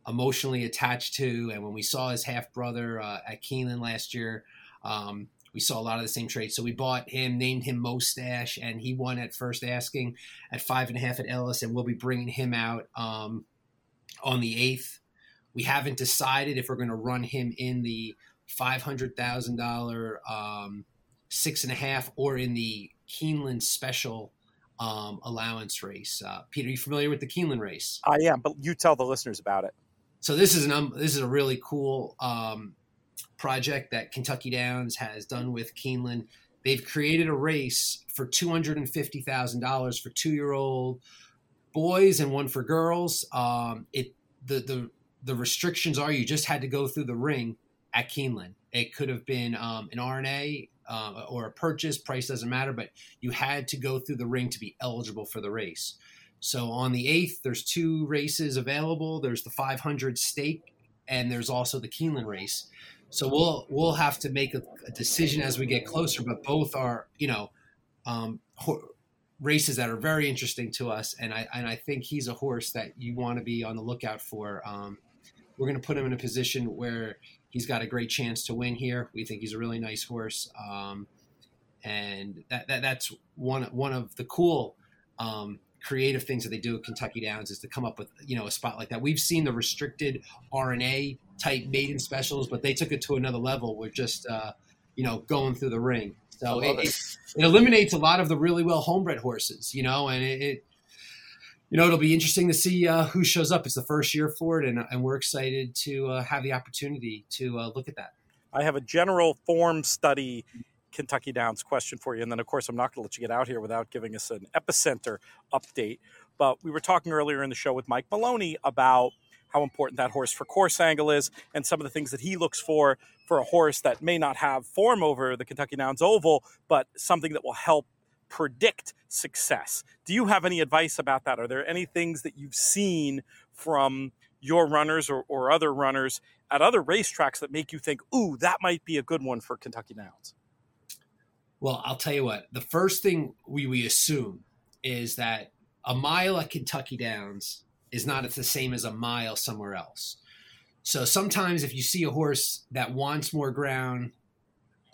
emotionally attached to. And when we saw his half brother uh, at Keeneland last year, um, we saw a lot of the same traits. So we bought him, named him Mostache, and he won at first asking at five and a half at Ellis, and we'll be bringing him out um, on the eighth. We haven't decided if we're going to run him in the five hundred thousand um, six and a half or in the Keeneland special um, allowance race. Uh, Peter, are you familiar with the Keeneland race? I am, but you tell the listeners about it. So this is an um, this is a really cool um, project that Kentucky Downs has done with Keeneland. They've created a race for two hundred and fifty thousand dollars for two year old boys and one for girls. Um, it the the the restrictions are you just had to go through the ring at Keeneland. It could have been um, an R&A uh, or a purchase. Price doesn't matter, but you had to go through the ring to be eligible for the race. So on the eighth, there's two races available. There's the 500 stake, and there's also the Keeneland race. So we'll we'll have to make a, a decision as we get closer. But both are you know um, ho- races that are very interesting to us, and I and I think he's a horse that you want to be on the lookout for. Um, we're going to put him in a position where he's got a great chance to win here. We think he's a really nice horse, um, and that, that that's one one of the cool um, creative things that they do at Kentucky Downs is to come up with you know a spot like that. We've seen the restricted R&A type maiden specials, but they took it to another level with just uh, you know going through the ring. So it, it. it, eliminates a lot of the really well homebred horses, you know, and it, it you know it'll be interesting to see uh, who shows up. It's the first year for it, and, and we're excited to uh, have the opportunity to uh, look at that. I have a general form study Kentucky Downs question for you. And then, of course, I'm not going to let you get out here without giving us an epicenter update. But we were talking earlier in the show with Mike Maloney about how important that horse for course angle is and some of the things that he looks for for a horse that may not have form over the Kentucky Downs Oval, but something that will help predict success. Do you have any advice about that? Are there any things that you've seen from your runners or, or other runners at other racetracks that make you think, ooh, that might be a good one for Kentucky Downs? Well, I'll tell you what. The first thing we, we assume is that a mile at Kentucky Downs is not the same as a mile somewhere else. So sometimes if you see a horse that wants more ground,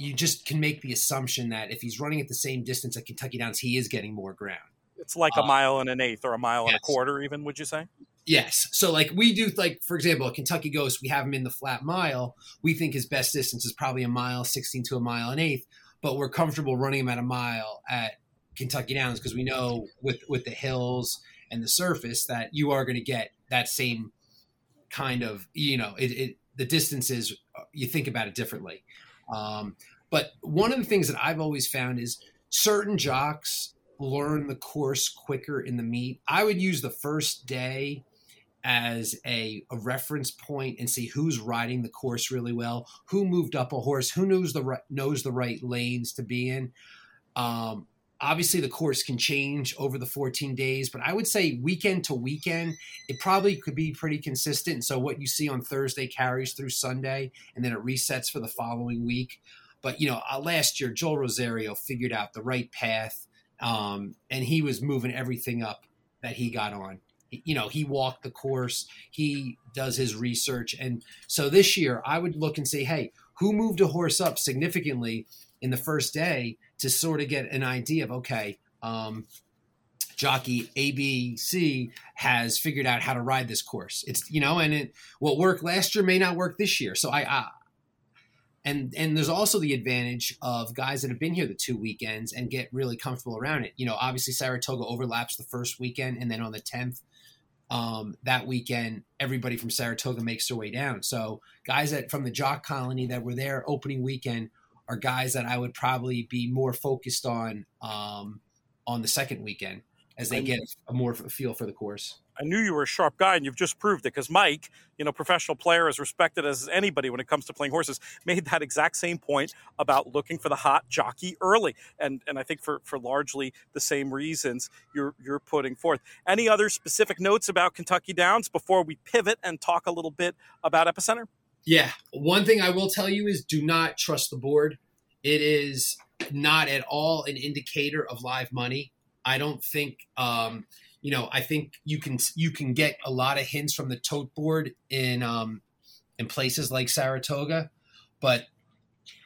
you just can make the assumption that if he's running at the same distance at Kentucky Downs, he is getting more ground. It's like a uh, mile and an eighth or a mile yes. and a quarter, even, would you say? Yes. So, like, we do, like, for example, Kentucky Ghost, we have him in the flat mile. We think his best distance is probably a mile 16 to a mile and eighth, but we're comfortable running him at a mile at Kentucky Downs because we know with, with the hills and the surface that you are going to get that same kind of, you know, it, it the distances, you think about it differently. Um, but one of the things that I've always found is certain jocks learn the course quicker in the meet. I would use the first day as a, a reference point and see who's riding the course really well, who moved up a horse, who knows the right, knows the right lanes to be in. Um, obviously, the course can change over the 14 days, but I would say weekend to weekend, it probably could be pretty consistent. So what you see on Thursday carries through Sunday, and then it resets for the following week. But you know, uh, last year Joel Rosario figured out the right path, um, and he was moving everything up that he got on. You know, he walked the course, he does his research, and so this year I would look and say, hey, who moved a horse up significantly in the first day to sort of get an idea of okay. Um, jockey ABC has figured out how to ride this course. It's you know, and it what worked last year may not work this year. So I, I and and there's also the advantage of guys that have been here the two weekends and get really comfortable around it. You know, obviously Saratoga overlaps the first weekend, and then on the tenth, um, that weekend, everybody from Saratoga makes their way down. So guys that from the Jock Colony that were there opening weekend are guys that I would probably be more focused on um, on the second weekend as they get a more feel for the course. I knew you were a sharp guy, and you've just proved it. Because Mike, you know, professional player, as respected as anybody when it comes to playing horses, made that exact same point about looking for the hot jockey early, and and I think for for largely the same reasons you're you're putting forth. Any other specific notes about Kentucky Downs before we pivot and talk a little bit about Epicenter? Yeah, one thing I will tell you is do not trust the board. It is not at all an indicator of live money. I don't think um, you know, I think you can you can get a lot of hints from the tote board in um, in places like Saratoga, but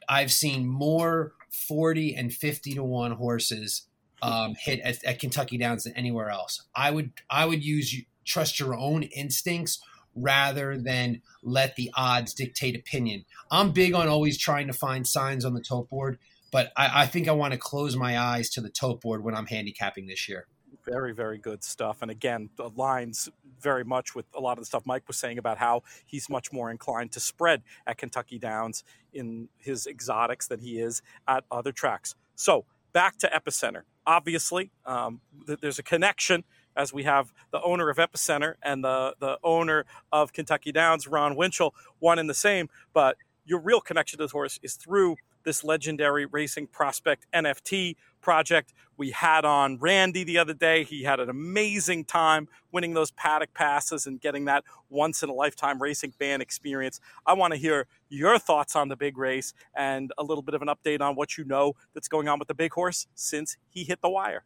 I've seen more forty and fifty to one horses um, hit at, at, Kentucky Downs than anywhere else. I would I would use trust your own instincts rather than let the odds dictate opinion. I'm big on always trying to find signs on the tote board, but I, I think I want to close my eyes to the tote board when I'm handicapping this year. Very, very good stuff. And again, aligns very much with a lot of the stuff Mike was saying about how he's much more inclined to spread at Kentucky Downs in his exotics than he is at other tracks. So back to Epicenter. Obviously, um, th- there's a connection as we have the owner of Epicenter and the, the owner of Kentucky Downs, Ron Winchell, one and the same. But your real connection to the horse is through this legendary racing prospect NFT project. We had on Randy the other day. He had an amazing time winning those paddock passes and getting that once in a lifetime racing fan experience. I want to hear your thoughts on the big race and a little bit of an update on what you know that's going on with the big horse since he hit the wire.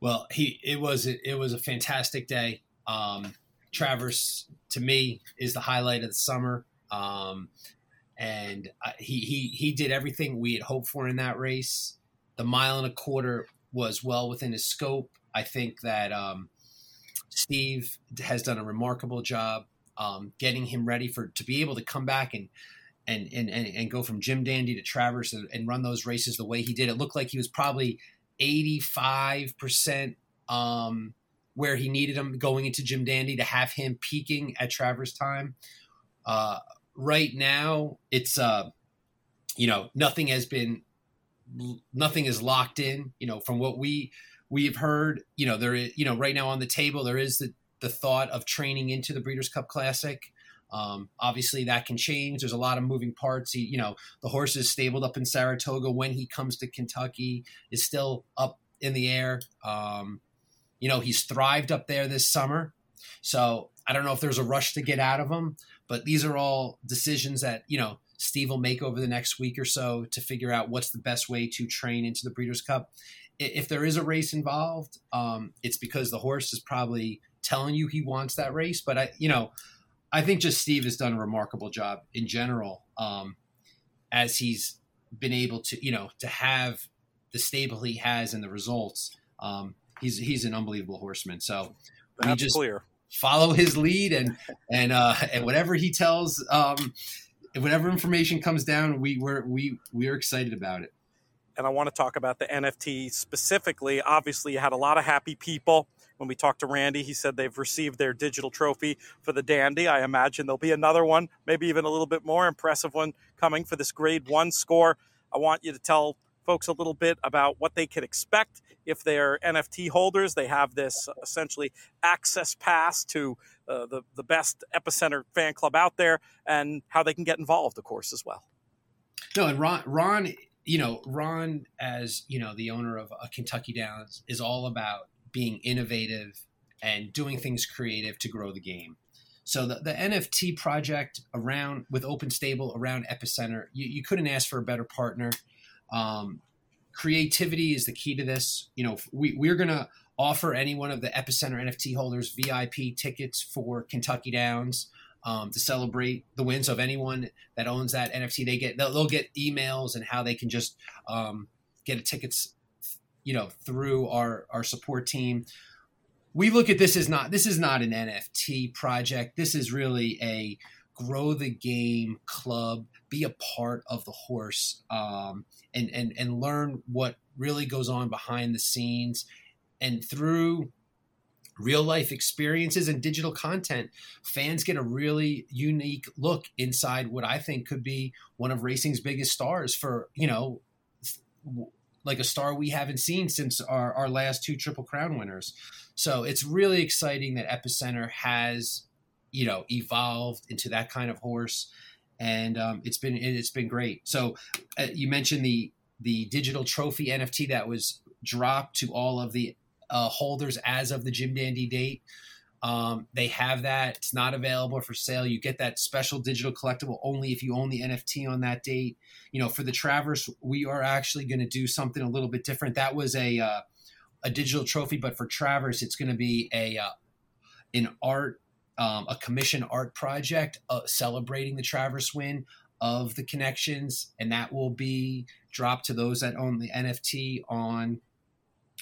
Well, he it was it was a fantastic day. Um, Travers to me is the highlight of the summer. Um, and uh, he he he did everything we had hoped for in that race. The mile and a quarter was well within his scope. I think that um, Steve has done a remarkable job um, getting him ready for to be able to come back and and and and, and go from Jim Dandy to Travers and, and, run those races the way he did. It looked like he was probably eighty five percent um, where he needed him going into Jim Dandy to have him peaking at Travers time. Uh, right now it's uh you know nothing has been nothing is locked in you know from what we we've heard you know there is you know right now on the table there is the the thought of training into the breeders cup classic. Um, obviously that can change. There's a lot of moving parts. He, you know the horse is stabled up in saratoga. When he comes to kentucky is still up in the air. Um, you know he's thrived up there this summer. So i don't know if there's a rush to get out of him but these are all decisions that, you know, Steve will make over the next week or so to figure out what's the best way to train into the Breeders' Cup. If there is a race involved, um, it's because the horse is probably telling you he wants that race. But I, you know, I think just Steve has done a remarkable job in general, um, as he's been able to, you know, to have the stable he has and the results. Um, he's he's an unbelievable horseman. So That's we just clear. Follow his lead and and uh, and whatever he tells, um, whatever information comes down, we we're, we we are excited about it. And I want to talk about the NFT specifically. Obviously, you had a lot of happy people when we talked to Randy, he said they've received their digital trophy for the Dandy. I imagine there'll be another one, maybe even a little bit more impressive one coming for this grade one score. I want you to tell folks a little bit about what they can expect if they're NFT holders. They have this essentially access pass to uh, the, the best Epicenter fan club out there and how they can get involved, of course, as well. No, and Ron, Ron, you know, Ron, as you know, the owner of uh, Kentucky Downs, is all about being innovative and doing things creative to grow the game. So the, the NFT project around with Open Stable around Epicenter, you, you couldn't ask for a better partner. Um, creativity is the key to this. You know, we, we're going to offer any one of the Epicenter NFT holders VIP tickets for Kentucky Downs um, to celebrate the wins of anyone that owns that NFT. They get they'll, they'll get emails and how they can just um, get tickets you know through our our support team we look at this as not this is not an nft project this is really a grow the game club be a part of the horse um, and and and learn what really goes on behind the scenes and through real life experiences and digital content fans get a really unique look inside what i think could be one of racing's biggest stars for you know like a star we haven't seen since our, our last two triple crown winners. So it's really exciting that epicenter has you know evolved into that kind of horse and um, it's been it's been great so uh, you mentioned the the digital trophy nft that was dropped to all of the uh, holders as of the jim dandy date um, they have that. It's not available for sale. You get that special digital collectible only if you own the NFT on that date. You know, for the Travers, we are actually going to do something a little bit different. That was a uh, a digital trophy, but for Travers, it's going to be a uh, an art, um, a commission art project uh, celebrating the Travers win of the connections, and that will be dropped to those that own the NFT on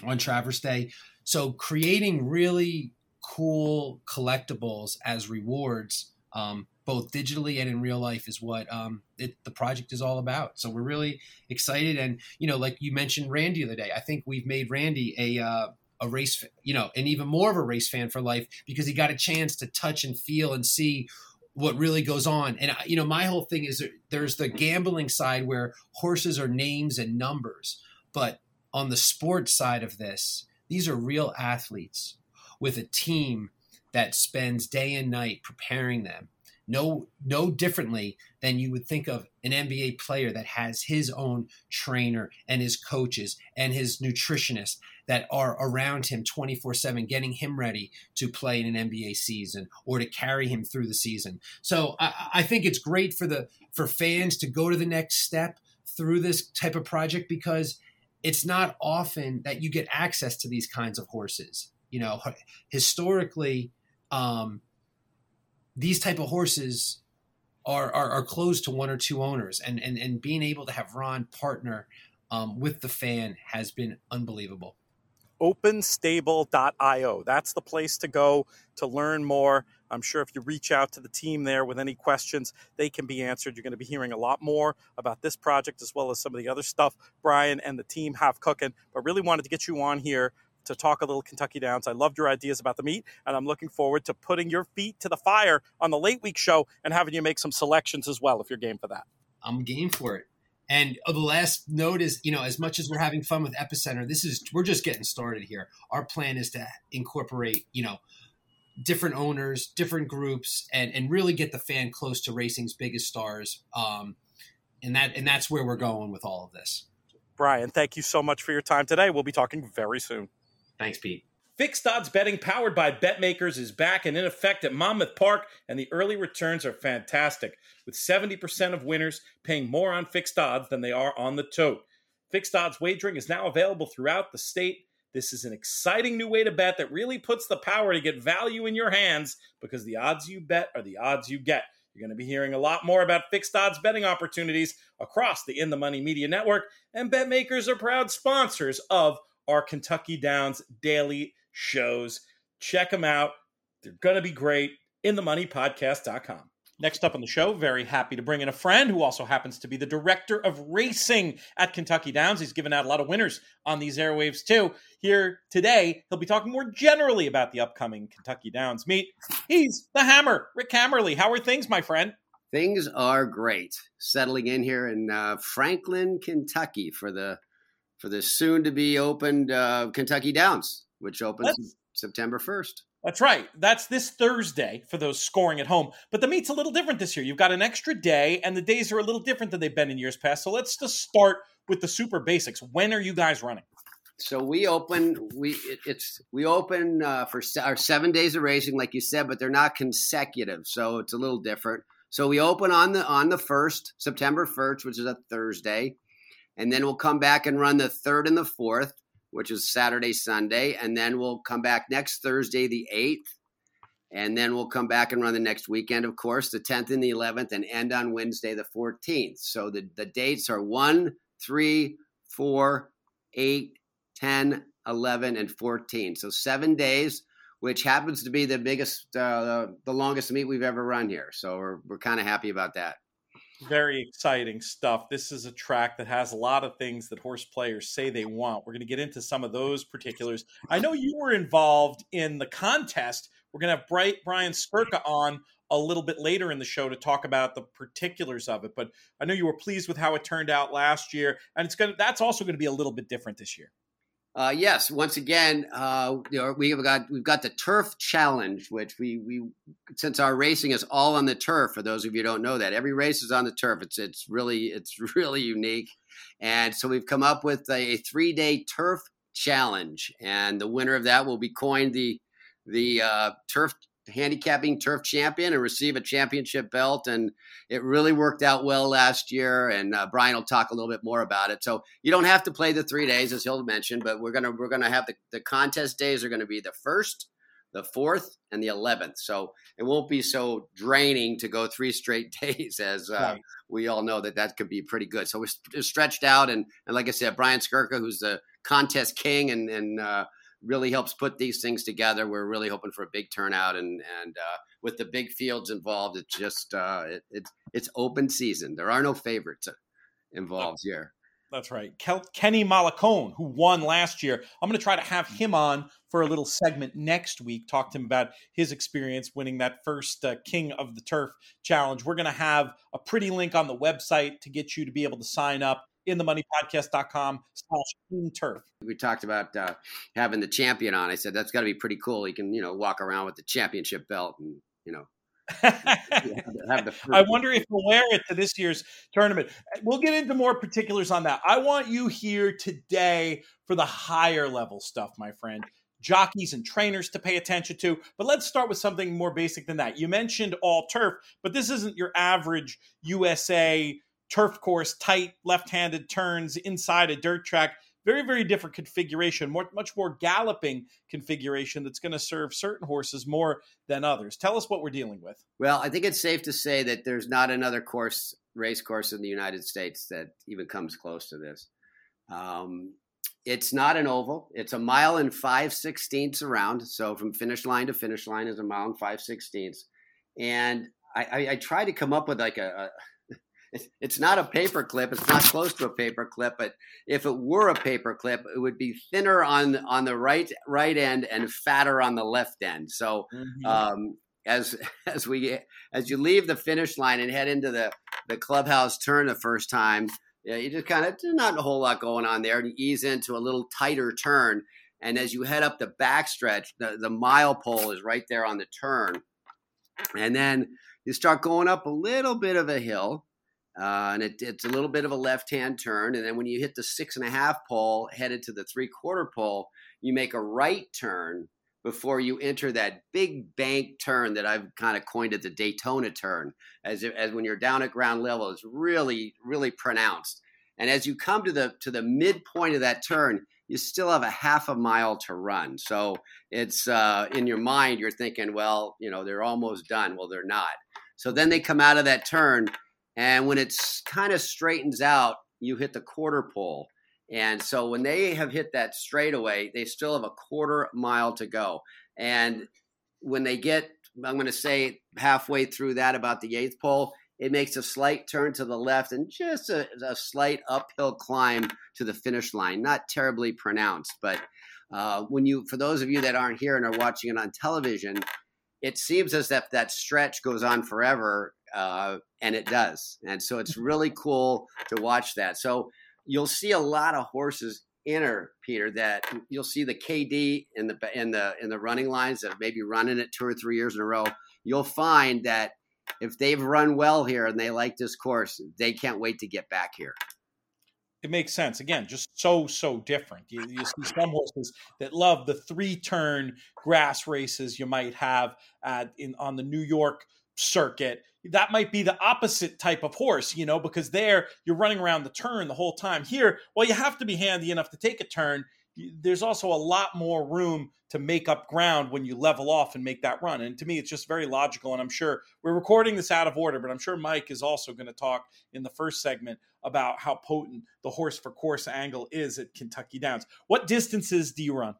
on Travers Day. So creating really cool collectibles as rewards, um, both digitally and in real life, is what um, it, the project is all about. So we're really excited, and you know, like you mentioned, Randy the other day. I think we've made Randy a uh, a race, you know, and even more of a race fan for life because he got a chance to touch and feel and see what really goes on. And you know, my whole thing is there's the gambling side where horses are names and numbers, but on the sports side of this, these are real athletes with a team that spends day and night preparing them no no differently than you would think of an NBA player that has his own trainer and his coaches and his nutritionist that are around him 24/7 getting him ready to play in an NBA season or to carry him through the season. So I, I think it's great for the for fans to go to the next step through this type of project because it's not often that you get access to these kinds of horses. You know, historically, um, these type of horses are, are, are closed to one or two owners, and and and being able to have Ron partner um, with the fan has been unbelievable. OpenStable.io. That's the place to go to learn more. I'm sure if you reach out to the team there with any questions, they can be answered. You're going to be hearing a lot more about this project as well as some of the other stuff Brian and the team have cooking. But really wanted to get you on here to talk a little Kentucky Downs. I loved your ideas about the meet, and I'm looking forward to putting your feet to the fire on the late week show and having you make some selections as well if you're game for that. I'm game for it. And the last note is, you know, as much as we're having fun with Epicenter, this is we're just getting started here. Our plan is to incorporate, you know, different owners, different groups, and and really get the fan close to racing's biggest stars. Um, and that and that's where we're going with all of this. Brian, thank you so much for your time today. We'll be talking very soon. Thanks, Pete. Fixed odds betting powered by BetMakers is back and in effect at Monmouth Park, and the early returns are fantastic, with 70% of winners paying more on fixed odds than they are on the tote. Fixed odds wagering is now available throughout the state. This is an exciting new way to bet that really puts the power to get value in your hands because the odds you bet are the odds you get. You're going to be hearing a lot more about fixed odds betting opportunities across the In the Money Media Network, and BetMakers are proud sponsors of our Kentucky Downs daily shows. Check them out. They're going to be great. InTheMoneyPodcast.com. Next up on the show, very happy to bring in a friend who also happens to be the director of racing at Kentucky Downs. He's given out a lot of winners on these airwaves too. Here today, he'll be talking more generally about the upcoming Kentucky Downs meet. He's the Hammer, Rick Hammerle. How are things, my friend? Things are great. Settling in here in uh, Franklin, Kentucky for the for the soon to be opened uh, Kentucky Downs, which opens That's- September first. That's right. That's this Thursday for those scoring at home. But the meet's a little different this year. You've got an extra day, and the days are a little different than they've been in years past. So let's just start with the super basics. When are you guys running? So we open we it, it's we open uh, for se- our seven days of racing, like you said, but they're not consecutive, so it's a little different. So we open on the on the first September first, which is a Thursday, and then we'll come back and run the third and the fourth which is Saturday, Sunday. And then we'll come back next Thursday, the 8th. And then we'll come back and run the next weekend, of course, the 10th and the 11th, and end on Wednesday, the 14th. So the, the dates are 1, 3, 4, 8, 10, 11, and 14. So seven days, which happens to be the biggest, uh, the longest meet we've ever run here. So we're, we're kind of happy about that very exciting stuff. This is a track that has a lot of things that horse players say they want. We're going to get into some of those particulars. I know you were involved in the contest. We're going to have Brian Skirka on a little bit later in the show to talk about the particulars of it. But I know you were pleased with how it turned out last year, and it's going to, that's also going to be a little bit different this year. Uh, yes, once again, uh, we've got we've got the turf challenge, which we we since our racing is all on the turf. For those of you don't know that, every race is on the turf. It's it's really it's really unique, and so we've come up with a three day turf challenge, and the winner of that will be coined the the uh, turf handicapping turf champion and receive a championship belt. And it really worked out well last year. And uh, Brian will talk a little bit more about it. So you don't have to play the three days, as he'll mention, but we're gonna we're gonna have the, the contest days are gonna be the first, the fourth, and the eleventh. So it won't be so draining to go three straight days, as uh, right. we all know that that could be pretty good. So we're stretched out, and and like I said, Brian Skirka, who's the contest king and and uh, really helps put these things together. We're really hoping for a big turnout, and and uh, with the big fields involved, it's just uh, it, it's it's open season. There are no favorites involved here. That's right. Kel- Kenny Malacone, who won last year. I'm going to try to have him on for a little segment next week. Talk to him about his experience winning that first uh, King of the Turf challenge. We're going to have a pretty link on the website to get you to be able to sign up in the moneypodcast.com slash turf. We talked about uh, having the champion on. I said, that's got to be pretty cool. He can, you know, walk around with the championship belt and, you know, I wonder if we'll wear it to this year's tournament. We'll get into more particulars on that. I want you here today for the higher level stuff, my friend. Jockeys and trainers to pay attention to. But let's start with something more basic than that. You mentioned all turf, but this isn't your average USA turf course, tight left-handed turns inside a dirt track. Very, very different configuration, more, much more galloping configuration that's going to serve certain horses more than others. Tell us what we're dealing with. Well, I think it's safe to say that there's not another course, race course in the United States that even comes close to this. Um, it's not an oval. It's a mile and five sixteenths around. So from finish line to finish line is a mile and five sixteenths. And I, I, I try to come up with like a, a it's not a paper clip. It's not close to a paper clip, but if it were a paper clip, it would be thinner on on the right right end and fatter on the left end. So mm-hmm. um, as as we as you leave the finish line and head into the the clubhouse turn the first time, yeah, you just kind of not a whole lot going on there, and you ease into a little tighter turn. And as you head up the backstretch, the the mile pole is right there on the turn, and then you start going up a little bit of a hill uh, and it, it's a little bit of a left hand turn. And then when you hit the six and a half pole, headed to the three quarter pole, you make a right turn before you enter that big bank turn that I've kind of coined it the Daytona turn, as, if, as when you're down at ground level, it's really, really pronounced. And as you come to the to the midpoint of that turn, you still have a half a mile to run. So it's uh, in your mind, you're thinking, well, you know, they're almost done. Well, they're not. So then they come out of that turn, and when it's kind of straightens out, you hit the quarter pole. And so when they have hit that straightaway, they still have a quarter mile to go. And when they get, I'm going to say halfway through that, about the eighth pole, it makes a slight turn to the left and just a, a slight uphill climb to the finish line. Not terribly pronounced, but uh, when you, for those of you that aren't here and are watching it on television, it seems as if that stretch goes on forever, uh, and it does. And so it's really cool to watch that. So you'll see a lot of horses enter Peter that you'll see the KD in the in the in the running lines that maybe running it two or three years in a row. You'll find that if they've run well here and they like this course, they can't wait to get back here. It makes sense. Again, just so so different. You, you see some horses that love the three turn grass races you might have at in on the New York circuit that might be the opposite type of horse, you know, because there you're running around the turn the whole time. Here, well, you have to be handy enough to take a turn. There's also a lot more room to make up ground when you level off and make that run. And to me, it's just very logical. And I'm sure we're recording this out of order, but I'm sure Mike is also going to talk in the first segment about how potent the horse for course angle is at Kentucky Downs. What distances do you run?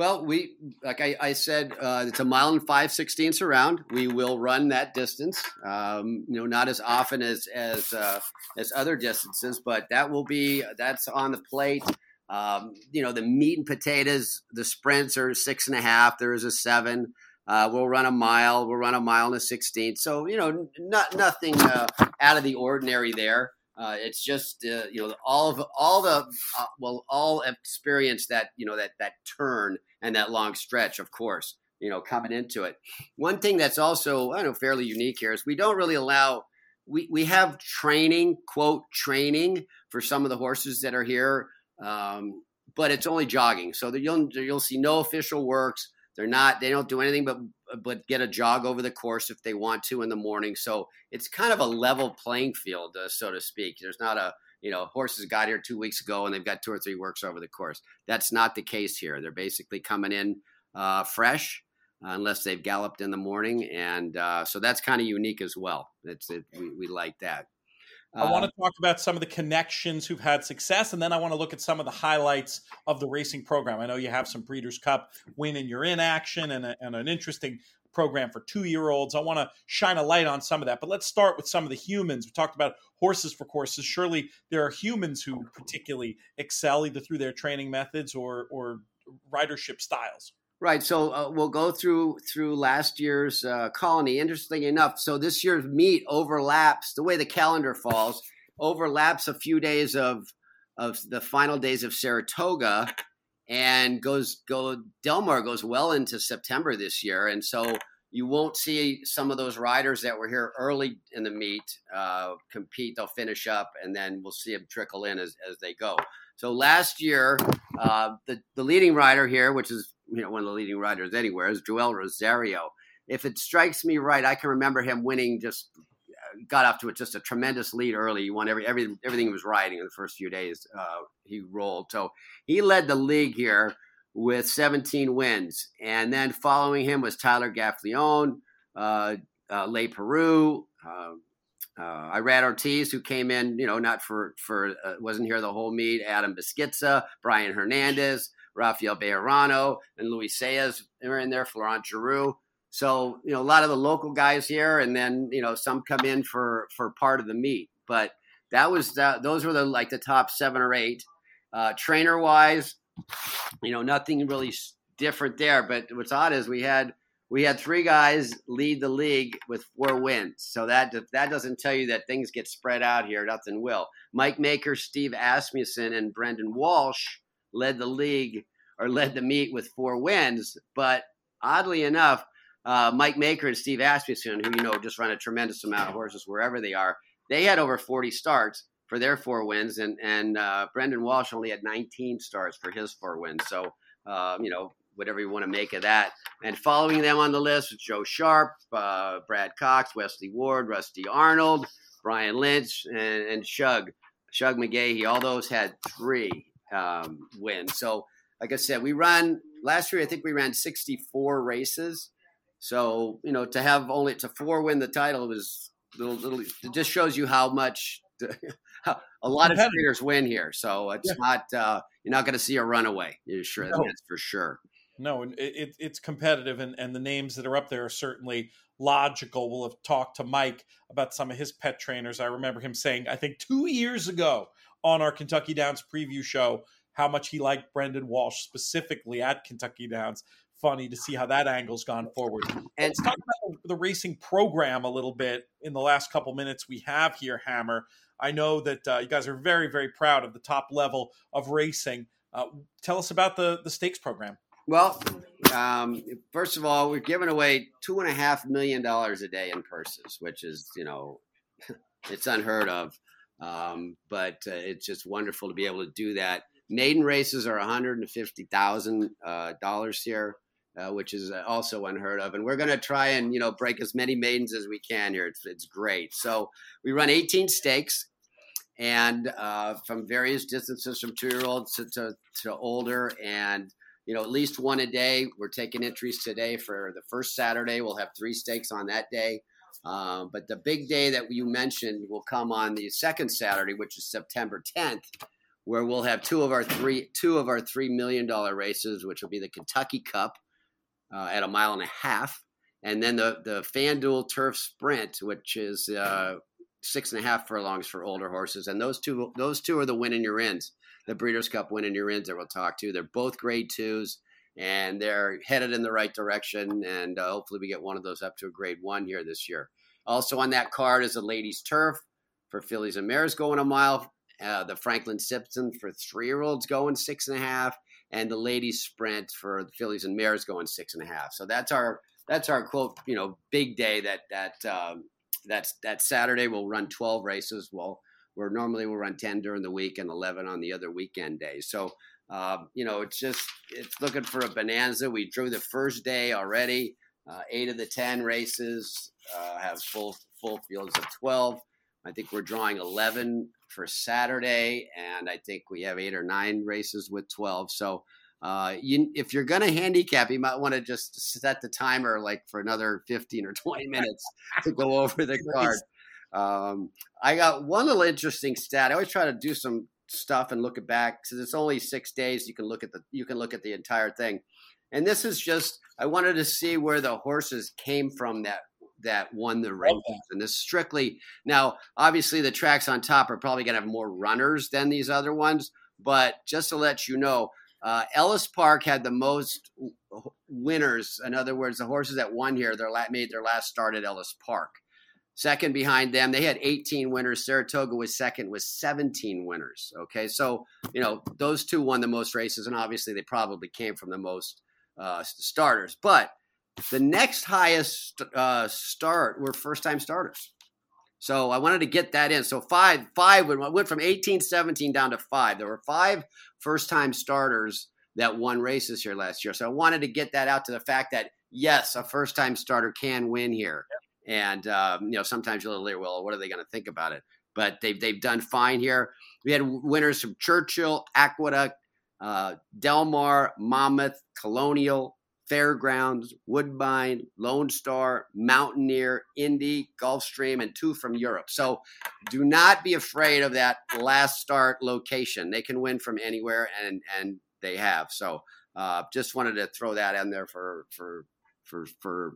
Well, we like I, I said, uh, it's a mile and five sixteenths around. We will run that distance. Um, you know, not as often as as uh, as other distances, but that will be that's on the plate. Um, you know, the meat and potatoes, the sprints are six and a half. There is a seven. Uh, we'll run a mile. We'll run a mile and a sixteenth. So you know, not nothing uh, out of the ordinary there. Uh, it's just uh, you know all of all the uh, well all experience that you know that that turn and that long stretch, of course, you know coming into it. One thing that's also I know fairly unique here is we don't really allow we we have training quote training for some of the horses that are here, um, but it's only jogging, so you'll you'll see no official works. They're not. They don't do anything but but get a jog over the course if they want to in the morning. So it's kind of a level playing field, uh, so to speak. There's not a you know horses got here two weeks ago and they've got two or three works over the course. That's not the case here. They're basically coming in uh, fresh. Uh, unless they've galloped in the morning, and uh, so that's kind of unique as well. It's it, we, we like that. I want to um, talk about some of the connections who've had success, and then I want to look at some of the highlights of the racing program. I know you have some Breeders' Cup win in your in action and, a, and an interesting program for two year olds. I want to shine a light on some of that, but let's start with some of the humans. We talked about horses for courses. Surely there are humans who particularly excel either through their training methods or, or ridership styles. Right. So uh, we'll go through through last year's uh, colony. Interesting enough, so this year's meet overlaps the way the calendar falls overlaps a few days of of the final days of Saratoga, and goes go Del Mar goes well into September this year, and so you won't see some of those riders that were here early in the meet uh, compete. They'll finish up, and then we'll see them trickle in as, as they go. So last year, uh, the the leading rider here, which is you know one of the leading riders anywhere, is Joel Rosario. If it strikes me right, I can remember him winning. Just got off to a, just a tremendous lead early. He won every, every everything he was riding in the first few days. Uh, he rolled, so he led the league here with 17 wins, and then following him was Tyler Gaffalione, uh, uh, Leparoux. Uh, uh, Irad Ortiz, who came in, you know, not for for uh, wasn't here the whole meet. Adam Beschizza, Brian Hernandez, Rafael Bejarano, and Luis Saez were in there. Florent Geroux. So you know, a lot of the local guys here, and then you know, some come in for for part of the meet. But that was that. Those were the like the top seven or eight. Uh, trainer wise, you know, nothing really different there. But what's odd is we had we had three guys lead the league with four wins. So that that doesn't tell you that things get spread out here. Nothing will. Mike Maker, Steve Asmussen, and Brendan Walsh led the league or led the meet with four wins. But oddly enough, uh, Mike Maker and Steve Asmussen, who you know just run a tremendous amount of horses wherever they are, they had over 40 starts for their four wins, and and uh, Brendan Walsh only had 19 starts for his four wins. So uh, you know whatever you want to make of that. And following them on the list Joe Sharp, uh, Brad Cox, Wesley Ward, Rusty Arnold, Brian Lynch, and, and Shug, Shug McGaughey. All those had three um, win. So, like I said, we run last year. I think we ran 64 races. So you know, to have only to four win the title is little, little. It just shows you how much. a lot of speeders win here, so it's yeah. not uh, you're not going to see a runaway. You're sure no. that's for sure. No, and it, it's competitive, and, and the names that are up there are certainly logical. We'll have talked to Mike about some of his pet trainers. I remember him saying, I think two years ago on our Kentucky Downs preview show, how much he liked Brendan Walsh specifically at Kentucky Downs. Funny to see how that angle's gone forward. And let's talk about the racing program a little bit in the last couple minutes we have here, Hammer. I know that uh, you guys are very, very proud of the top level of racing. Uh, tell us about the the stakes program. Well, um, first of all, we're giving away two and a half million dollars a day in purses, which is you know, it's unheard of. Um, but uh, it's just wonderful to be able to do that. Maiden races are one hundred and fifty thousand uh, dollars here, uh, which is also unheard of. And we're going to try and you know break as many maidens as we can here. It's it's great. So we run eighteen stakes and uh, from various distances from two year olds to, to, to, older and you know, at least one a day. We're taking entries today for the first Saturday. We'll have three stakes on that day. Um, but the big day that you mentioned will come on the second Saturday, which is September 10th, where we'll have two of our three two of our three million dollar races, which will be the Kentucky Cup uh, at a mile and a half, and then the the FanDuel Turf Sprint, which is uh, six and a half furlongs for older horses, and those two those two are the win in your ends the Breeders' Cup winning your ends that we'll talk to. They're both grade twos, and they're headed in the right direction. And uh, hopefully, we get one of those up to a grade one here this year. Also on that card is a ladies' turf for fillies and mares going a mile. Uh, the Franklin Simpson for three-year-olds going six and a half, and the ladies' sprint for the fillies and mares going six and a half. So that's our that's our quote you know big day that that um, that's that Saturday we'll run twelve races. Well where normally we'll run 10 during the week and 11 on the other weekend days. So, uh, you know, it's just, it's looking for a bonanza. We drew the first day already. Uh, eight of the 10 races uh, have full, full fields of 12. I think we're drawing 11 for Saturday, and I think we have eight or nine races with 12. So, uh, you, if you're going to handicap, you might want to just set the timer like for another 15 or 20 minutes to go over the card. Um, I got one little interesting stat. I always try to do some stuff and look it back because it's only six days. You can look at the you can look at the entire thing, and this is just I wanted to see where the horses came from that that won the race. Okay. And this strictly now, obviously, the tracks on top are probably going to have more runners than these other ones. But just to let you know, uh, Ellis Park had the most winners. In other words, the horses that won here, their made their last start at Ellis Park. Second behind them, they had 18 winners. Saratoga was second with 17 winners. Okay, so you know those two won the most races, and obviously they probably came from the most uh, starters. But the next highest uh, start were first-time starters. So I wanted to get that in. So five, five went from 18, 17 down to five. There were five first-time starters that won races here last year. So I wanted to get that out to the fact that yes, a first-time starter can win here. And um, you know, sometimes you're a little well, what are they going to think about it? But they've they've done fine here. We had winners from Churchill, Aqueduct, uh, Delmar, Monmouth, Colonial, Fairgrounds, Woodbine, Lone Star, Mountaineer, Indy, Gulfstream, and two from Europe. So do not be afraid of that last start location. They can win from anywhere, and and they have. So uh, just wanted to throw that in there for for for for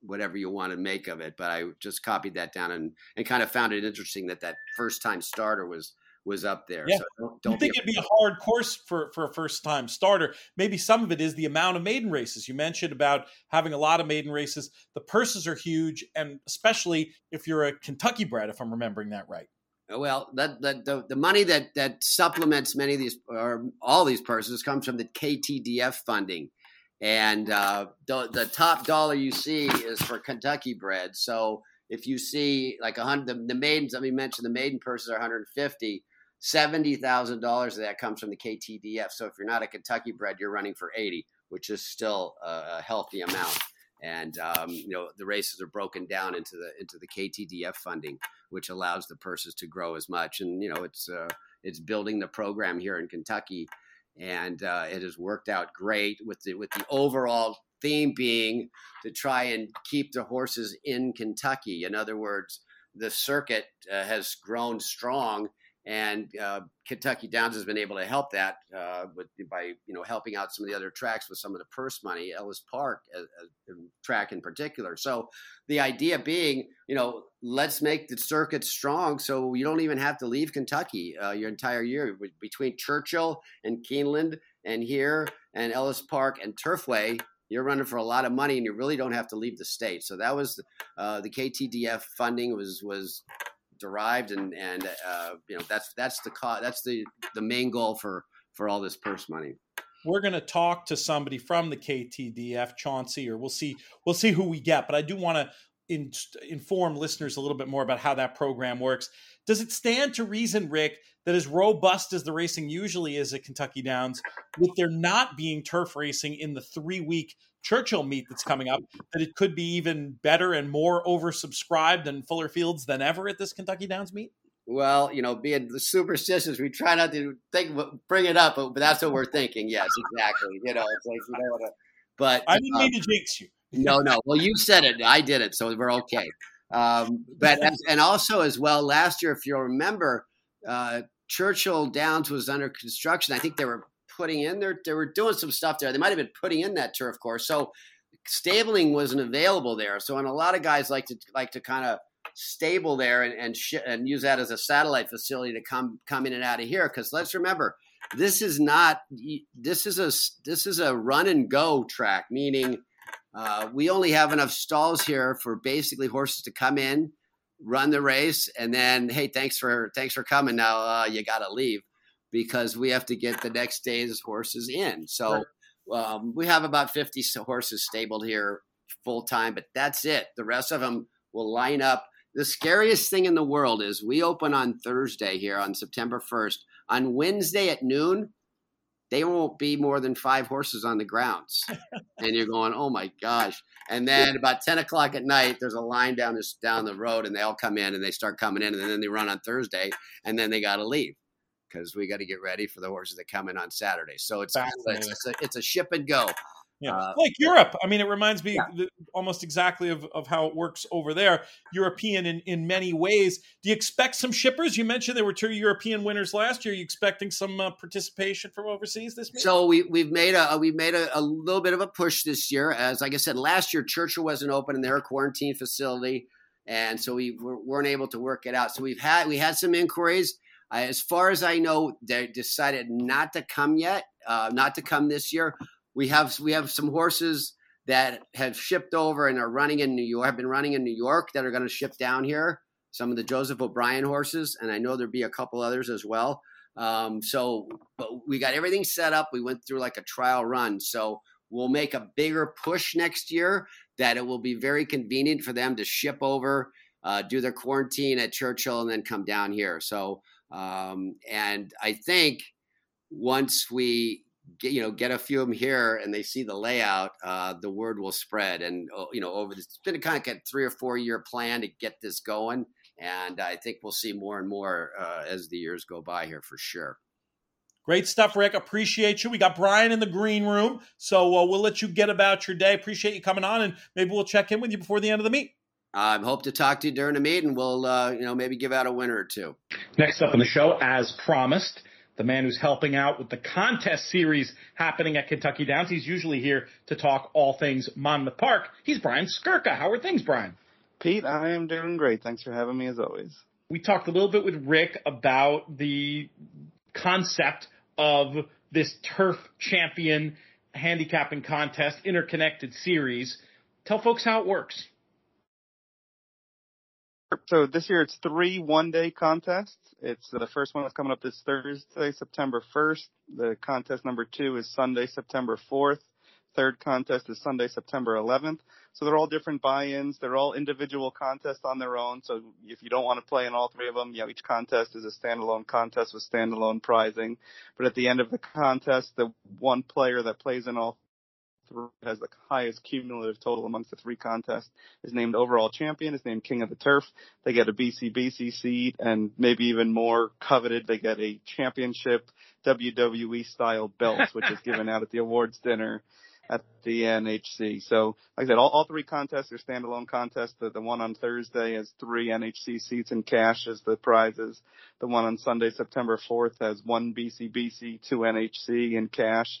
whatever you want to make of it. But I just copied that down and, and kind of found it interesting that that first time starter was was up there. Yeah. So don't, don't think it'd be a hard course for, for a first time starter. Maybe some of it is the amount of maiden races. You mentioned about having a lot of maiden races. The purses are huge, and especially if you're a Kentucky bred, if I'm remembering that right. Well, that, that the, the money that that supplements many of these or all these purses comes from the KTDF funding and uh, the, the top dollar you see is for Kentucky bred. So if you see like a hundred, the, the maidens, let me mention the maiden purses are 150. Seventy thousand dollars of that comes from the KTDF. So if you're not a Kentucky bred, you're running for eighty, which is still a, a healthy amount. And um, you know the races are broken down into the into the KTDF funding, which allows the purses to grow as much. And you know it's uh, it's building the program here in Kentucky, and uh, it has worked out great with the with the overall theme being to try and keep the horses in Kentucky. In other words, the circuit uh, has grown strong and uh, Kentucky Downs has been able to help that uh, with, by you know helping out some of the other tracks with some of the purse money, Ellis Park a, a track in particular. So the idea being, you know, let's make the circuit strong so you don't even have to leave Kentucky uh, your entire year between Churchill and Keeneland and here and Ellis Park and Turfway. You're running for a lot of money, and you really don't have to leave the state. So that was uh, the KTDF funding was was derived, and and uh, you know that's that's the co- that's the the main goal for for all this purse money. We're going to talk to somebody from the KTDF, Chauncey, or we'll see we'll see who we get. But I do want to in, inform listeners a little bit more about how that program works. Does it stand to reason, Rick, that as robust as the racing usually is at Kentucky Downs, with there not being turf racing in the three week Churchill meet that's coming up, that it could be even better and more oversubscribed and fuller fields than ever at this Kentucky Downs meet? Well, you know, being the superstitious, we try not to think, bring it up, but, that's what we're thinking. Yes, exactly. You know, it's like you know, but I didn't um, mean to jinx you. no, no. Well, you said it. I did it, so we're okay. Um, but and also as well, last year, if you'll remember, uh, Churchill Downs was under construction. I think they were putting in there. They were doing some stuff there. They might have been putting in that turf course. So stabling wasn't available there. So and a lot of guys like to like to kind of stable there and and, sh- and use that as a satellite facility to come come in and out of here. Because let's remember, this is not this is a this is a run and go track, meaning uh, we only have enough stalls here for basically horses to come in, run the race, and then hey, thanks for thanks for coming. Now uh, you got to leave because we have to get the next day's horses in. So um, we have about 50 horses stabled here full time, but that's it. The rest of them will line up. The scariest thing in the world is we open on Thursday here on September 1st. On Wednesday at noon, they won't be more than five horses on the grounds. and you're going, oh my gosh. And then about 10 o'clock at night, there's a line down this down the road and they all come in and they start coming in and then they run on Thursday and then they got to leave because we got to get ready for the horses that come in on Saturday. So it's it's a, it's a ship and go. Yeah, uh, like Europe. I mean, it reminds me yeah. almost exactly of, of how it works over there. European in, in many ways. Do you expect some shippers? You mentioned there were two European winners last year. Are you expecting some uh, participation from overseas this year? So we we've made a we've made a, a, little bit of a push this year. As like I said, last year Churchill wasn't open in their quarantine facility, and so we weren't able to work it out. So we've had we had some inquiries as far as I know, they decided not to come yet, uh, not to come this year. We have we have some horses that have shipped over and are running in New York. Have been running in New York that are going to ship down here. Some of the Joseph O'Brien horses, and I know there'll be a couple others as well. Um, so, but we got everything set up. We went through like a trial run. So we'll make a bigger push next year. That it will be very convenient for them to ship over, uh, do their quarantine at Churchill, and then come down here. So um, and I think once we get, you know get a few of them here and they see the layout, uh, the word will spread. And uh, you know, over this, it's been a kind of a three or four year plan to get this going, and I think we'll see more and more uh, as the years go by here for sure. Great stuff, Rick. Appreciate you. We got Brian in the green room, so uh, we'll let you get about your day. Appreciate you coming on, and maybe we'll check in with you before the end of the meet. I um, hope to talk to you during the meet, and we'll uh, you know maybe give out a winner or two. Next up on the show, as promised, the man who's helping out with the contest series happening at Kentucky Downs. He's usually here to talk all things Monmouth Park. He's Brian Skirka. How are things, Brian? Pete, I am doing great. Thanks for having me as always. We talked a little bit with Rick about the concept of this turf champion handicapping contest interconnected series. Tell folks how it works. So this year it's three one-day contests. It's the first one that's coming up this Thursday, September 1st. The contest number two is Sunday, September 4th. Third contest is Sunday, September 11th. So they're all different buy-ins. They're all individual contests on their own. So if you don't want to play in all three of them, you know, each contest is a standalone contest with standalone prizing. But at the end of the contest, the one player that plays in all three, has the highest cumulative total amongst the three contests is named overall champion. Is named King of the Turf. They get a BCBC seat, and maybe even more coveted, they get a championship WWE style belt, which is given out at the awards dinner at the NHC. So, like I said, all, all three contests are standalone contests. The, the one on Thursday has three NHC seats and cash as the prizes. The one on Sunday, September 4th has one BCBC, two NHC and cash.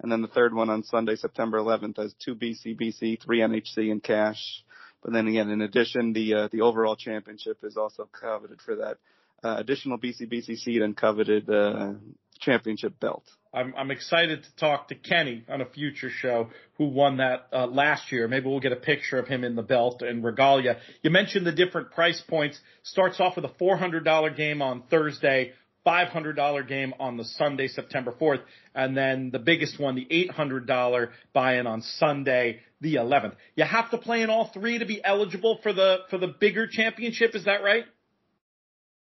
And then the third one on Sunday, September 11th has two BCBC, three NHC and cash. But then again, in addition, the, uh, the overall championship is also coveted for that uh, additional BCBC seat and coveted, uh, championship belt. I'm, I'm excited to talk to Kenny on a future show who won that uh, last year. Maybe we'll get a picture of him in the belt and regalia. You mentioned the different price points. Starts off with a $400 game on Thursday, $500 game on the Sunday, September 4th, and then the biggest one, the $800 buy-in on Sunday, the 11th. You have to play in all three to be eligible for the for the bigger championship. Is that right?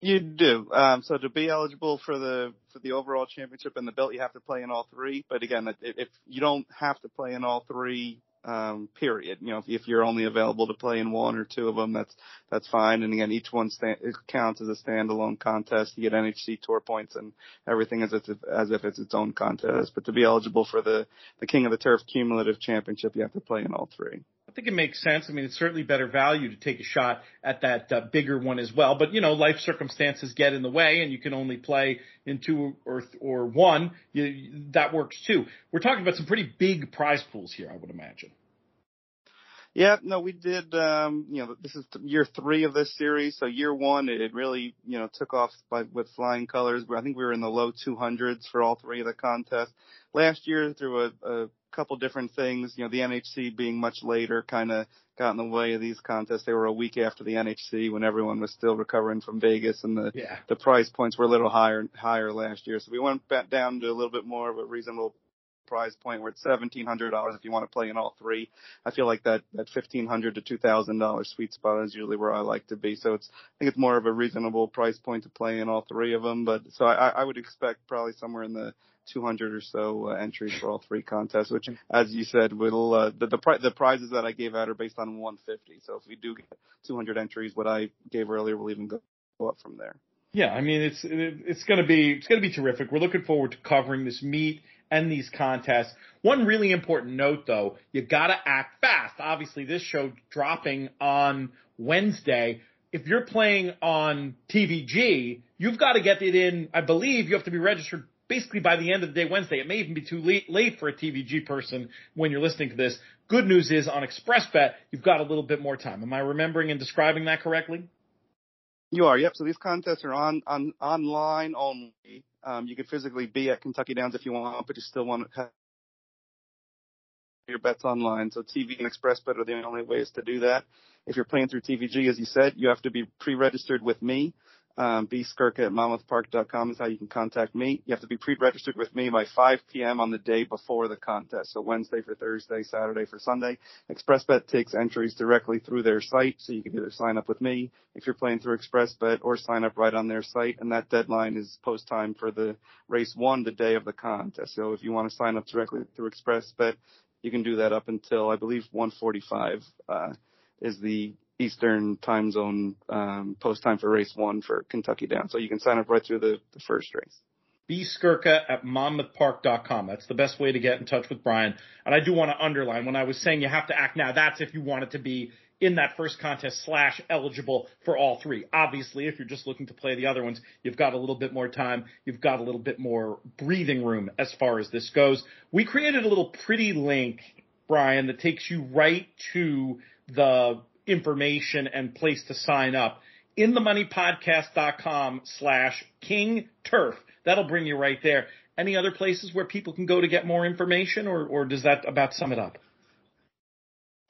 You do. Um, so to be eligible for the for the overall championship and the belt, you have to play in all three. But again, if, you don't have to play in all three, um, period. You know, if, if you're only available to play in one or two of them, that's that's fine. And again, each one stand, counts as a standalone contest. You get NHC tour points and everything as if as if it's its own contest. But to be eligible for the the King of the Turf cumulative championship, you have to play in all three. I think it makes sense. I mean, it's certainly better value to take a shot at that uh, bigger one as well. But you know, life circumstances get in the way, and you can only play in two or or one. You, that works too. We're talking about some pretty big prize pools here, I would imagine. Yeah, no, we did. Um, you know, this is year three of this series. So year one, it, really, you know, took off by with flying colors. I think we were in the low 200s for all three of the contests. Last year, through a, a couple different things, you know, the NHC being much later, kind of got in the way of these contests. They were a week after the NHC when everyone was still recovering from Vegas, and the yeah. the price points were a little higher higher last year. So we went back down to a little bit more of a reasonable prize point where it's seventeen hundred dollars if you want to play in all three. I feel like that that fifteen hundred to two thousand dollars sweet spot is usually where I like to be. So it's I think it's more of a reasonable price point to play in all three of them. But so I, I would expect probably somewhere in the 200 or so uh, entries for all three contests, which, as you said, will uh, the the, pri- the prizes that I gave out are based on 150. So if we do get 200 entries, what I gave earlier will even go, go up from there. Yeah, I mean it's it's to be it's going to be terrific. We're looking forward to covering this meet and these contests. One really important note though, you got to act fast. Obviously, this show dropping on Wednesday. If you're playing on TVG, you've got to get it in. I believe you have to be registered basically by the end of the day Wednesday. It may even be too late, late for a TVG person when you're listening to this. Good news is on ExpressBet, you've got a little bit more time. Am I remembering and describing that correctly? You are, yep. So these contests are on, on online only. Um, you can physically be at Kentucky Downs if you want, but you still want to have your bets online. So TV and ExpressBet are the only ways to do that. If you're playing through TVG, as you said, you have to be pre-registered with me. Um, bskirka at monmouthpark.com is how you can contact me. You have to be pre-registered with me by 5 p.m. on the day before the contest. So Wednesday for Thursday, Saturday for Sunday. ExpressBet takes entries directly through their site, so you can either sign up with me if you're playing through ExpressBet or sign up right on their site. And that deadline is post time for the race one, the day of the contest. So if you want to sign up directly through ExpressBet, you can do that up until I believe 145 uh, is the Eastern time zone um, post time for race one for Kentucky Down. So you can sign up right through the, the first race. B Skirka at monmouthpark.com. That's the best way to get in touch with Brian. And I do want to underline when I was saying you have to act now, that's if you want it to be in that first contest slash eligible for all three. Obviously, if you're just looking to play the other ones, you've got a little bit more time. You've got a little bit more breathing room as far as this goes. We created a little pretty link, Brian, that takes you right to the information and place to sign up in the moneypodcast.com slash king turf. That'll bring you right there. Any other places where people can go to get more information or, or does that about sum it up?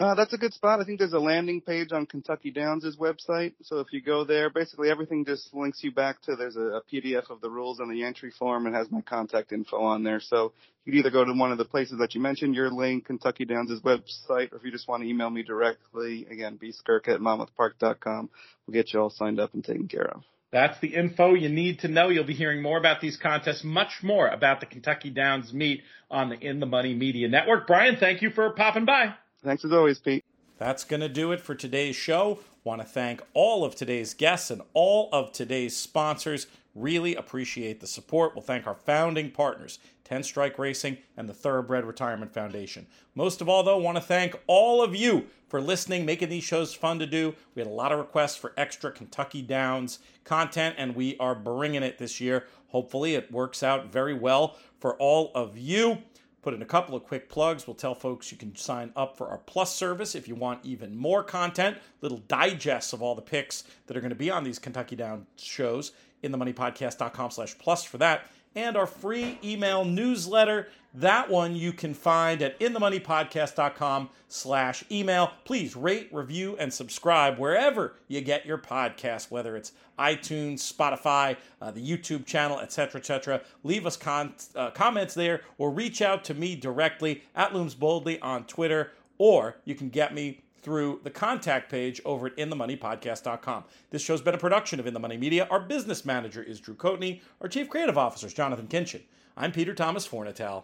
Uh, that's a good spot. I think there's a landing page on Kentucky Downs' website. So if you go there, basically everything just links you back to there's a, a PDF of the rules and the entry form and has my contact info on there. So you can either go to one of the places that you mentioned, your link, Kentucky Downs' website, or if you just want to email me directly, again, bskirk at monmouthpark.com. We'll get you all signed up and taken care of. That's the info you need to know. You'll be hearing more about these contests, much more about the Kentucky Downs meet on the In the Money Media Network. Brian, thank you for popping by. Thanks as always, Pete. That's going to do it for today's show. Want to thank all of today's guests and all of today's sponsors. Really appreciate the support. We'll thank our founding partners, 10 Strike Racing and the Thoroughbred Retirement Foundation. Most of all, though, want to thank all of you for listening, making these shows fun to do. We had a lot of requests for extra Kentucky Downs content, and we are bringing it this year. Hopefully, it works out very well for all of you. Put in a couple of quick plugs. We'll tell folks you can sign up for our Plus service if you want even more content, little digests of all the picks that are going to be on these Kentucky Down shows in the moneypodcast.com slash plus for that and our free email newsletter. That one you can find at inthemoneypodcast.com slash email. Please rate, review, and subscribe wherever you get your podcast, whether it's iTunes, Spotify, uh, the YouTube channel, etc., etc. Leave us con- uh, comments there or reach out to me directly at Looms Boldly on Twitter, or you can get me through the contact page over at inthemoneypodcast.com. This show's been a production of In the Money Media. Our business manager is Drew Coatney. Our chief creative officer is Jonathan Kinchin. I'm Peter Thomas Fornatale.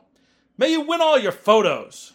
May you win all your photos.